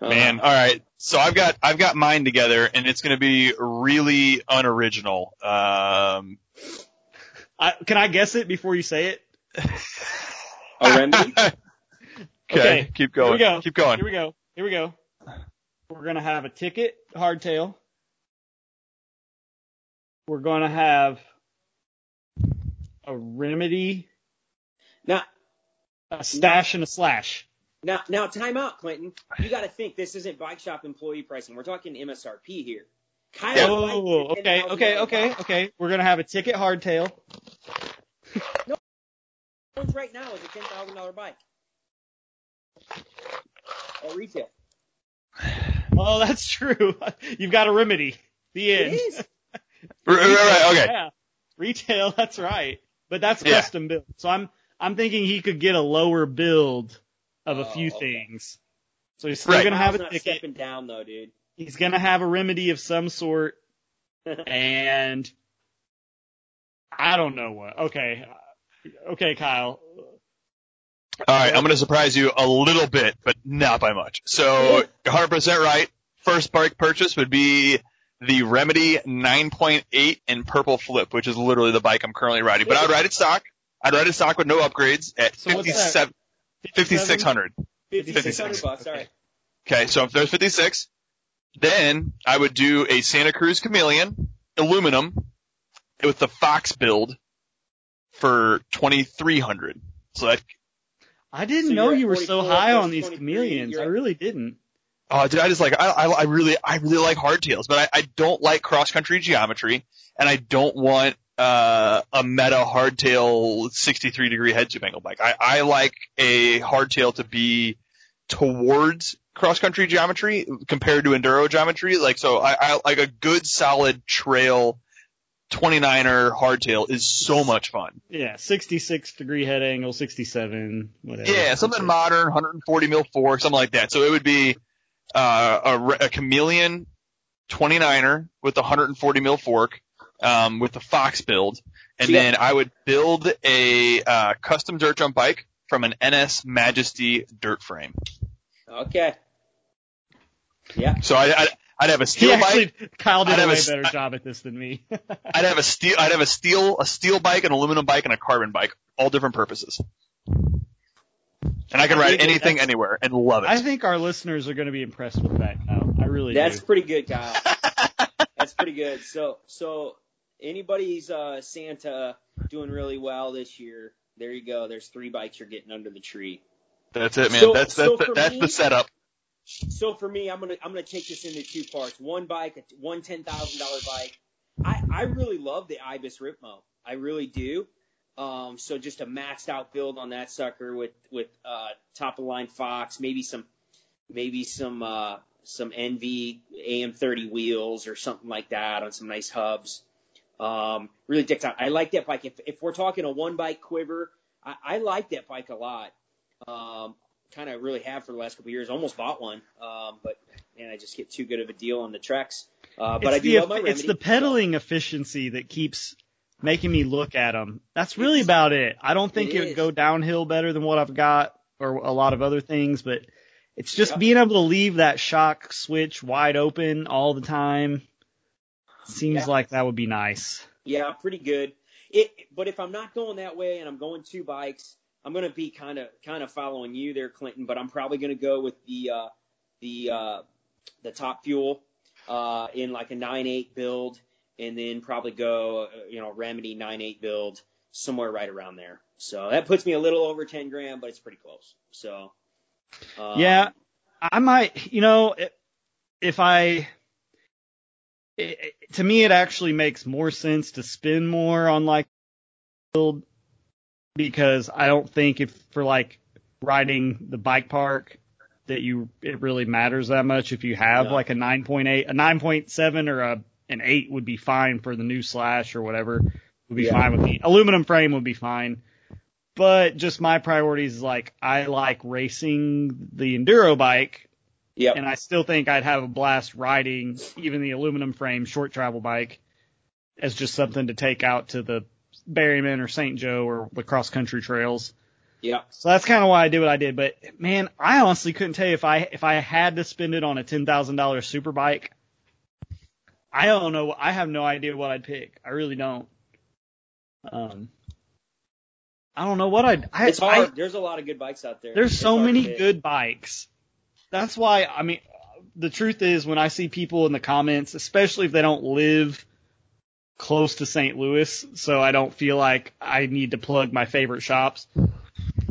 Man, all right. So I've got I've got mine together, and it's going to be really unoriginal. Um, I, can I guess it before you say it? a remedy. okay, Okay, keep Here going. we go. Keep going. Here we go. Here we go. We're gonna have a ticket hardtail. We're gonna have a remedy, Now, a Stache, and a slash. now, now, time out, Clinton. You got to think this isn't bike shop employee pricing. We're talking MSRP here. Kyle Yeah. likes Oh, the okay, okay, okay, bike. okay. We're gonna have a ticket hardtail. Owns right now is a ten thousand dollar bike at retail. Oh, that's true. You've got a remedy. The end. is. Right, right, right, okay. Yeah. Retail, that's right. But that's Yeah. custom build. So I'm I'm thinking he could get a lower build of a Oh, few okay. things. So he's still Right. gonna have Kyle's a not ticket. stepping down though, dude. He's gonna have a remedy of some sort, and I don't know what. Okay, okay, Kyle. All right, I'm going to surprise you a little bit, but not by much. So, 100% right. First bike purchase would be the Remedy 9.8 in purple flip, which is literally the bike I'm currently riding. But I'd ride it stock. I'd ride it stock with no upgrades at So what's that? 57 5600. 5600 bucks. All right. Okay, so if there's 56, then I would do a Santa Cruz Chameleon aluminum with the Fox build for 2300. So that I didn't So know you're at you were so high on these chameleons. I really didn't. Oh, dude, I just like I, I I really I really like hardtails, but I, I don't like cross country geometry, and I don't want uh, a meta hardtail 63 degree head tube angle bike. I, I like a hardtail to be towards cross country geometry compared to enduro geometry. Like so, I, I like a good solid trail 29er hardtail is so much fun. Yeah, 66 degree head angle, 67, whatever. Yeah, something modern, 140 mil fork, something like that. So it would be uh, a, a chameleon 29er with the 140 mil fork, um, with the Fox build, and Yeah. then I would build a uh, custom dirt jump bike from an NS Majesty dirt frame. Okay. Yeah. So I, I I'd have a He steel actually, bike. Kyle did I'd a have way a s- better job at this than me. I'd have a steel. I'd have a steel a steel bike, an aluminum bike, and a carbon bike, all different purposes. And I can ride anything anywhere and love it. I think our listeners are going to be impressed with that, Kyle. I really That's do. pretty good, Kyle. That's pretty good. So, so anybody's uh, Santa doing really well this year? There you go. There's three bikes you're getting under the tree. That's it, man. So- that's that's so the, that's me- the setup. So for me, I'm gonna I'm gonna take this into two parts. One bike, one ten thousand dollar bike. I I really love the Ibis Ripmo. I really do. Um, so just a maxed out build on that sucker with with uh, top of line Fox, maybe some maybe some uh, some ENVE AM30 wheels or something like that on some nice hubs. Um, really dicked out. I like that bike. If if we're talking a one bike quiver, I, I like that bike a lot. Um, kind of really have for the last couple of years. Almost bought one, um, but man, I just get too good of a deal on the Treks. Uh, but it's I do the, love my it's the pedaling efficiency that keeps making me look at them. That's really about it. I don't think It it, would go downhill better than what I've got or a lot of other things, but it's just Yeah. being able to leave that shock switch wide open all the time. Seems Yeah. like that would be nice. Yeah, pretty good. It, but if I'm not going that way and I'm going two bikes, I'm going to be kind of kind of following you there, Clinton. But I'm probably going to go with the uh, the uh, the top fuel uh, in like a nine eight build, and then probably go uh, you know remedy nine eight build somewhere right around there. So that puts me a little over 10 grand, but it's pretty close. So um, Yeah, I might, you know, if I, it- to me, it actually makes more sense to spend more on like build because I don't think if for like riding the bike park that you it really matters that much. If you have No. like a 9.8, a 9.7 or a an 8 would be fine for the new slash or whatever would be Yeah. fine with me. Aluminum frame would be fine. But just my priorities is like I like racing the enduro bike Yep. and I still think I'd have a blast riding even the aluminum frame short travel bike as just something to take out to the Berryman or St. Joe or the cross country trails. Yeah. So that's kind of why I did what I did. But man, I honestly couldn't tell you if I if I had to spend it on a ten thousand dollar super bike. I don't know. I have no idea what I'd pick. I really don't. Um, I don't know what I'd. I, It's hard. I- There's a lot of good bikes out there. there's It's so many good bikes. That's why I mean the truth is when I see people in the comments, especially if they don't live close to St. Louis, so I don't feel like I need to plug my favorite shops.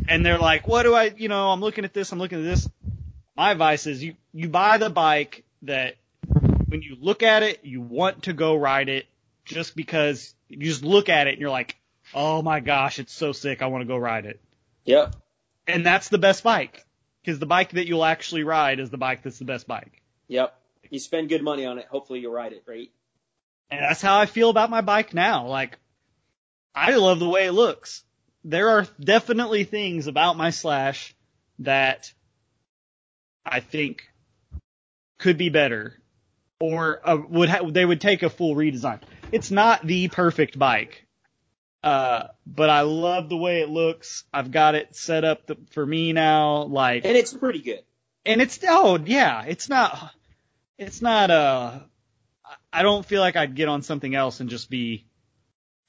And they're like, "What do I, you know, I'm looking at this, I'm looking at this." My advice is you you buy the bike that when you look at it, you want to go ride it just because you just look at it and you're like, "Oh my gosh, it's so sick, I want to go ride it." Yep. and that's the best bike because the bike that you'll actually ride is the bike that's the best bike. Yep. You spend good money on it. Hopefully you'll ride it, right? And that's how I feel about my bike now. Like, I love the way it looks. There are definitely things about my Slash that I think could be better or uh, would ha- they would take a full redesign. It's not the perfect bike. Uh, but I love the way it looks. I've got it set up th- for me now, like, And it's pretty good. and it's oh yeah, it's not, it's not uh, I don't feel like I'd get on something else and just be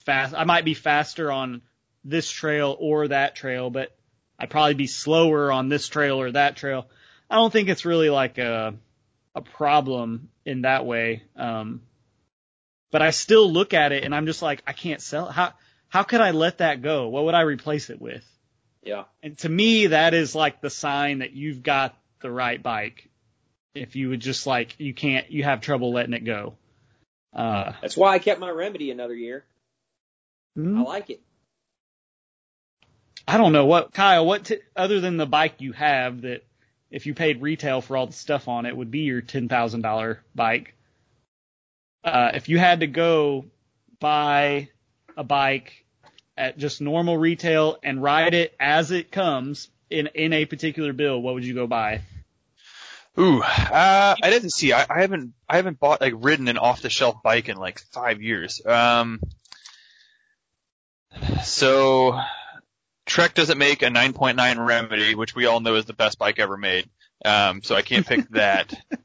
fast. I might be faster on this trail or that trail, but I'd probably be slower on this trail or that trail. I don't think it's really like a a problem in that way. Um, but I still look at it and I'm just like, I can't sell. How how could I let that go? What would I replace it with? Yeah. And to me, that is like the sign that you've got the right bike. If you would just like, you can't, you have trouble letting it go. Uh, That's why I kept my remedy another year. I mm, like it. I don't know what, Kyle, what, t- other than the bike you have that if you paid retail for all the stuff on it would be your $10,000 bike. Uh, if you had to go buy a bike at just normal retail and ride it as it comes in, in a particular bill, what would you go buy? Ooh, uh, I didn't see. I, I haven't. I haven't bought like ridden an off the shelf bike in like five years. Um, so Trek doesn't make a 9.9 Remedy, which we all know is the best bike ever made. Um, so I can't pick that.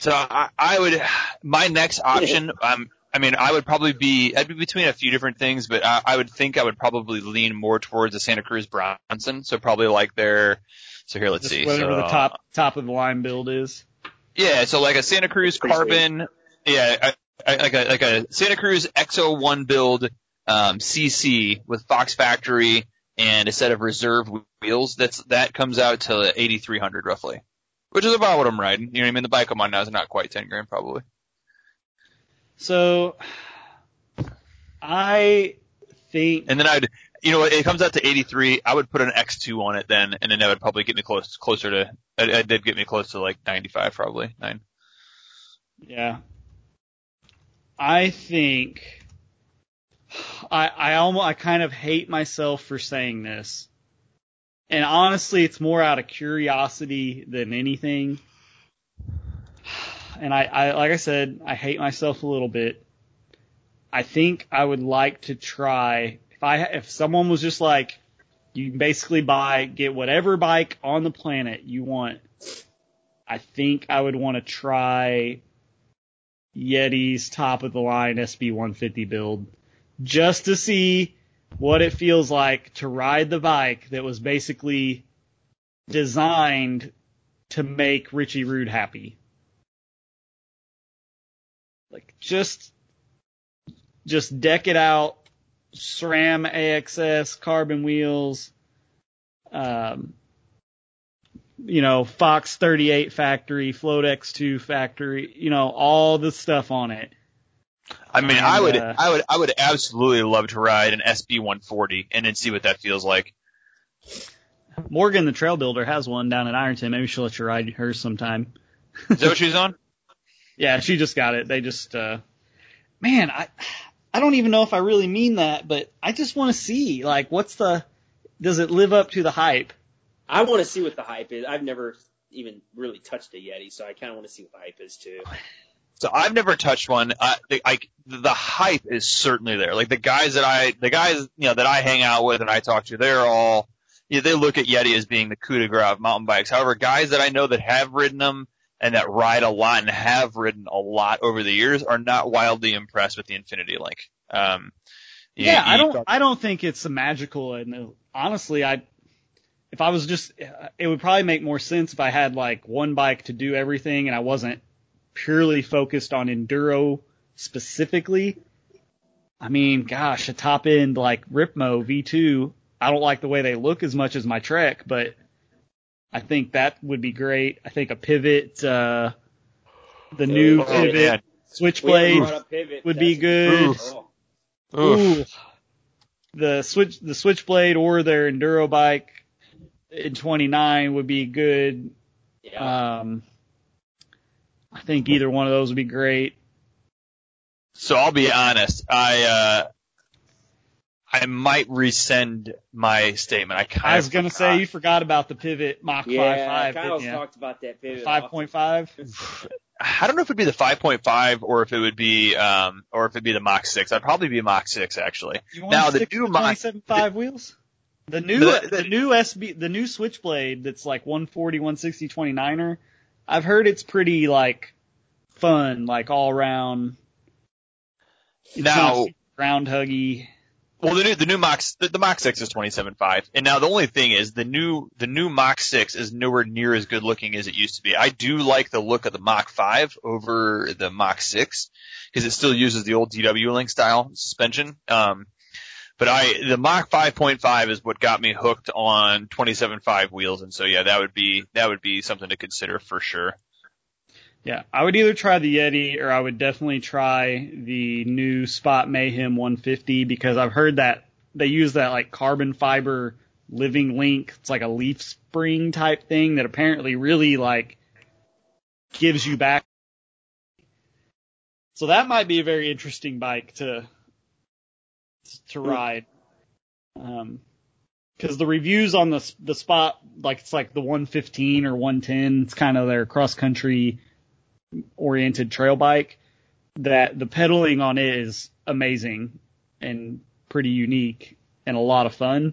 So I, I would. My next option. Um, I mean, I would probably be. I'd be between a few different things, but I, I would think I would probably lean more towards the Santa Cruz Bronson. So probably like their. So here, let's Just see. whatever so, the top top of the line build is. yeah, so like a Santa Cruz Carbon, yeah, I, I, like a like a Santa Cruz XO1 build um, CC with Fox Factory and a set of reserve wheels. That's that comes out to 8,300 roughly, which is about what I'm riding. You know what I mean? The bike I'm on now is not quite 10 grand probably. So I think And then I'd, you know, it comes out to 83. I would put an X2 on it then, and then that would probably get me close closer to. It did get me close to like 95 probably nine. yeah. I think I I almost I kind of hate myself for saying this. And honestly, it's more out of curiosity than anything. And I, I like I said, I hate myself a little bit. I think I would like to try if I if someone was just like you basically buy get whatever bike on the planet you want. I think I would want to try Yeti's top of the line SB150 build just to see what it feels like to ride the bike that was basically designed to make Richie Rude happy. Like just just deck it out, SRAM AXS carbon wheels, um, you know, Fox 38 factory, Float X2 factory, you know, all the stuff on it. I mean, And, I would, uh, I would, I would absolutely love to ride an SB 140 and then see what that feels like. Morgan, the trail builder, has one down in Ironton. Maybe she'll let you ride hers sometime. Is that what she's on? Yeah, she just got it. They just, uh, man, I, I don't even know if I really mean that, but I just want to see, like, what's the, does it live up to the hype? I want to see what the hype is. I've never even really touched a Yeti, so I kind of want to see what the hype is too. So I've never touched one. I, the, I, the hype is certainly there. Like the guys that I, the guys, you know, that I hang out with and I talk to, they're all, you know, they look at Yeti as being the coup de grace of mountain bikes. However, guys that I know that have ridden them and that ride a lot and have ridden a lot over the years are not wildly impressed with the Infinity Link. Um, you- Yeah, I don't, talk- I don't think it's a magical, and uh, honestly, I, if I was just, it would probably make more sense if I had like one bike to do everything and I wasn't purely focused on enduro specifically. I mean, gosh, a top end like Ripmo V2, I don't like the way they look as much as my Trek, but I think that would be great. I think a pivot, uh, the new Oh, pivot man. Switchblade brought up pivot. would be good. Oof. Oh, Oof. Ooh. The switch, the switchblade or their enduro bike in 29 would be good. yeah. Um, I think either one of those would be great. So I'll be honest. I, uh, I might rescind my statement. I kind I was of gonna forgot. say you forgot about the pivot Mach yeah, 5.5, Kyle's didn't you? talked about that pivot. 5.5. I don't know if it'd be the 5.5 or if it would be, um, or if it'd be the Mach 6. I'd probably be Mach 6 actually. You want Now to the stick new with Mach, 27.5 wheels? The new The- the, the- new SB the new Switchblade that's like 140 160 29er. I've heard it's pretty like fun, like all around. It's Now- not ground huggy. Well, the new, the new Mach, the, the Mach 6 is 27.5. And now the only thing is the new, the new Mach 6 is nowhere near as good looking as it used to be. I do like the look of the Mach 5 over the Mach 6 because it still uses the old DW Link style suspension. Um, but I, the Mach 5.5 is what got me hooked on 27.5 wheels. And so yeah, that would be, that would be something to consider for sure. Yeah, I would either try the Yeti or I would definitely try the new Spot Mayhem 150 because I've heard that they use that like carbon fiber living link. It's like a leaf spring type thing that apparently really like gives you back. So that might be a very interesting bike to to ride. Um, because the reviews on the the spot like it's like the 115 or 110 it's kind of their cross country oriented trail bike that the pedaling on it is amazing and pretty unique and a lot of fun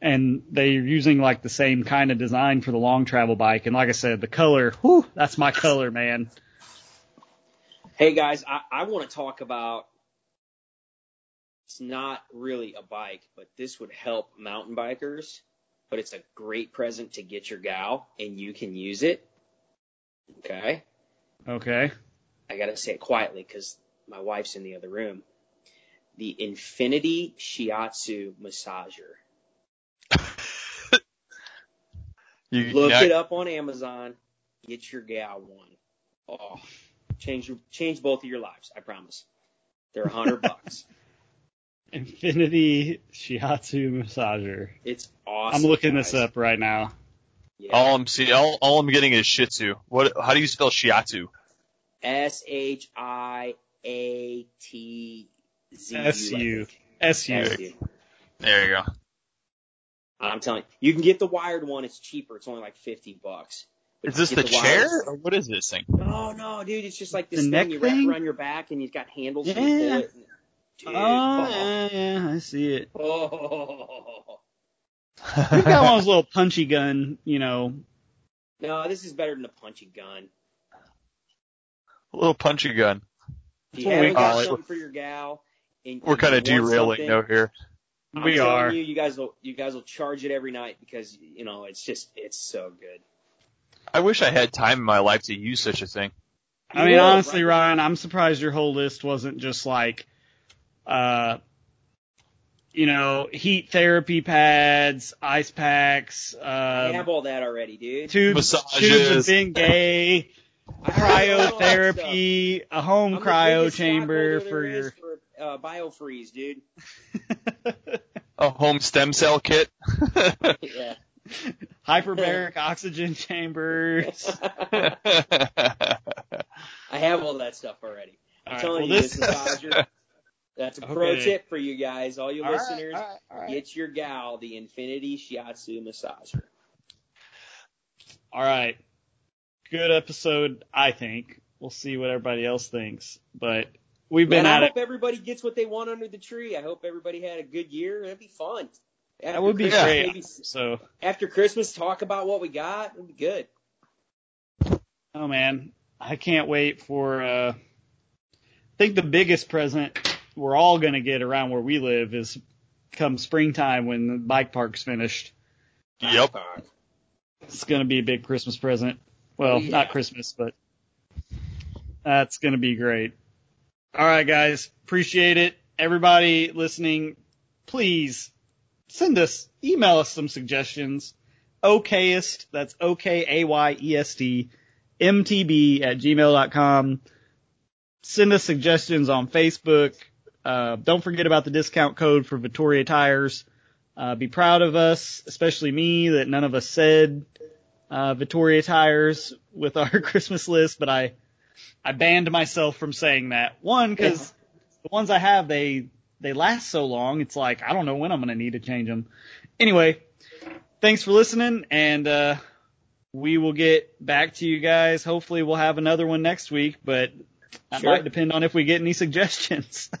and they're using like the same kind of design for the long travel bike and like i said the color whew, that's my color man Hey guys, I, I want to talk about. It's not really a bike, but this would help mountain bikers. But it's a great present to get your gal, and you can use it. Okay, okay I gotta say it quietly because my wife's in the other room. The Infinity Shiatsu massager. You, Look now- it up on Amazon. Get your gal one. Oh, change change both of your lives. I promise. They're a hundred bucks. infinity shiatsu massager It's awesome. i'm looking guys. this up right now Yeah. All I'm see, all, all I'm getting is Shih Tzu. What? How do you spell Shiatsu? S H I A T Z U. I S-U. think. su S-U. There you go. I'm telling you, you can get the wired one. It's cheaper. It's only like fifty bucks. But Is this you the chair wireless- or what is this thing? No, no, dude. It's just like this The thing neck you wrap thing? around your back, and you've got handles for Yeah. the bullet. Dude, oh oh. yeah, yeah i see it oh. We've got one of those little punchy gun, you know. No, this is better than a punchy gun. A little punchy gun. If you That's what we haven't got something for your gal, and We're kind of want derailing something, though here. I'm We are. You, you guys will you guys will charge it every night because you know it's just it's so good. I wish I had time in my life to use such a thing. I mean, honestly. Ryan, I'm surprised your whole list wasn't just like, uh, you know, heat therapy pads, ice packs, I uh, have all that already, dude. tubes, Massages. tubes of Bengay, have all that cryotherapy, a home I'm cryo chamber for your. is for uh, biofreeze, dude. A home stem cell kit. yeah. Hyperbaric oxygen chambers. I have all that stuff already. I'm All right, telling well, you, this- this massager. That's a pro Okay. tip for you guys, all you All right, listeners. all right, all right. Get your gal the Infinity Shiatsu massager. All right. Good episode, I think. We'll see what everybody else thinks. But we've been Man, I at it. hope everybody gets what they want under the tree. I hope everybody had a good year. That'd be fun. After That would be Christmas, great. maybe- So, after Christmas, talk about what we got. It'd be good. oh man, I can't wait for, uh, I think the biggest present we're all going to get around where we live is come springtime when the bike park's finished. Yep. It's going to be a big Christmas present. Well, yeah. not Christmas, but that's going to be great. All right, guys. Appreciate it. Everybody listening, please send us, email us some suggestions. Okayest, that's O-K-A-Y-E-S-T, MTB at gmail.com. Send us suggestions on Facebook. Uh, don't forget about the discount code for Vittoria tires. Uh, be proud of us, especially me, that none of us said uh, Vittoria tires with our Christmas list, but I I banned myself from saying that. One, because the ones I have they they last so long. It's like I don't know when I'm gonna need to change them. Anyway, thanks for listening, and uh, we will get back to you guys. Hopefully, we'll have another one next week, but that Sure. might depend on if we get any suggestions.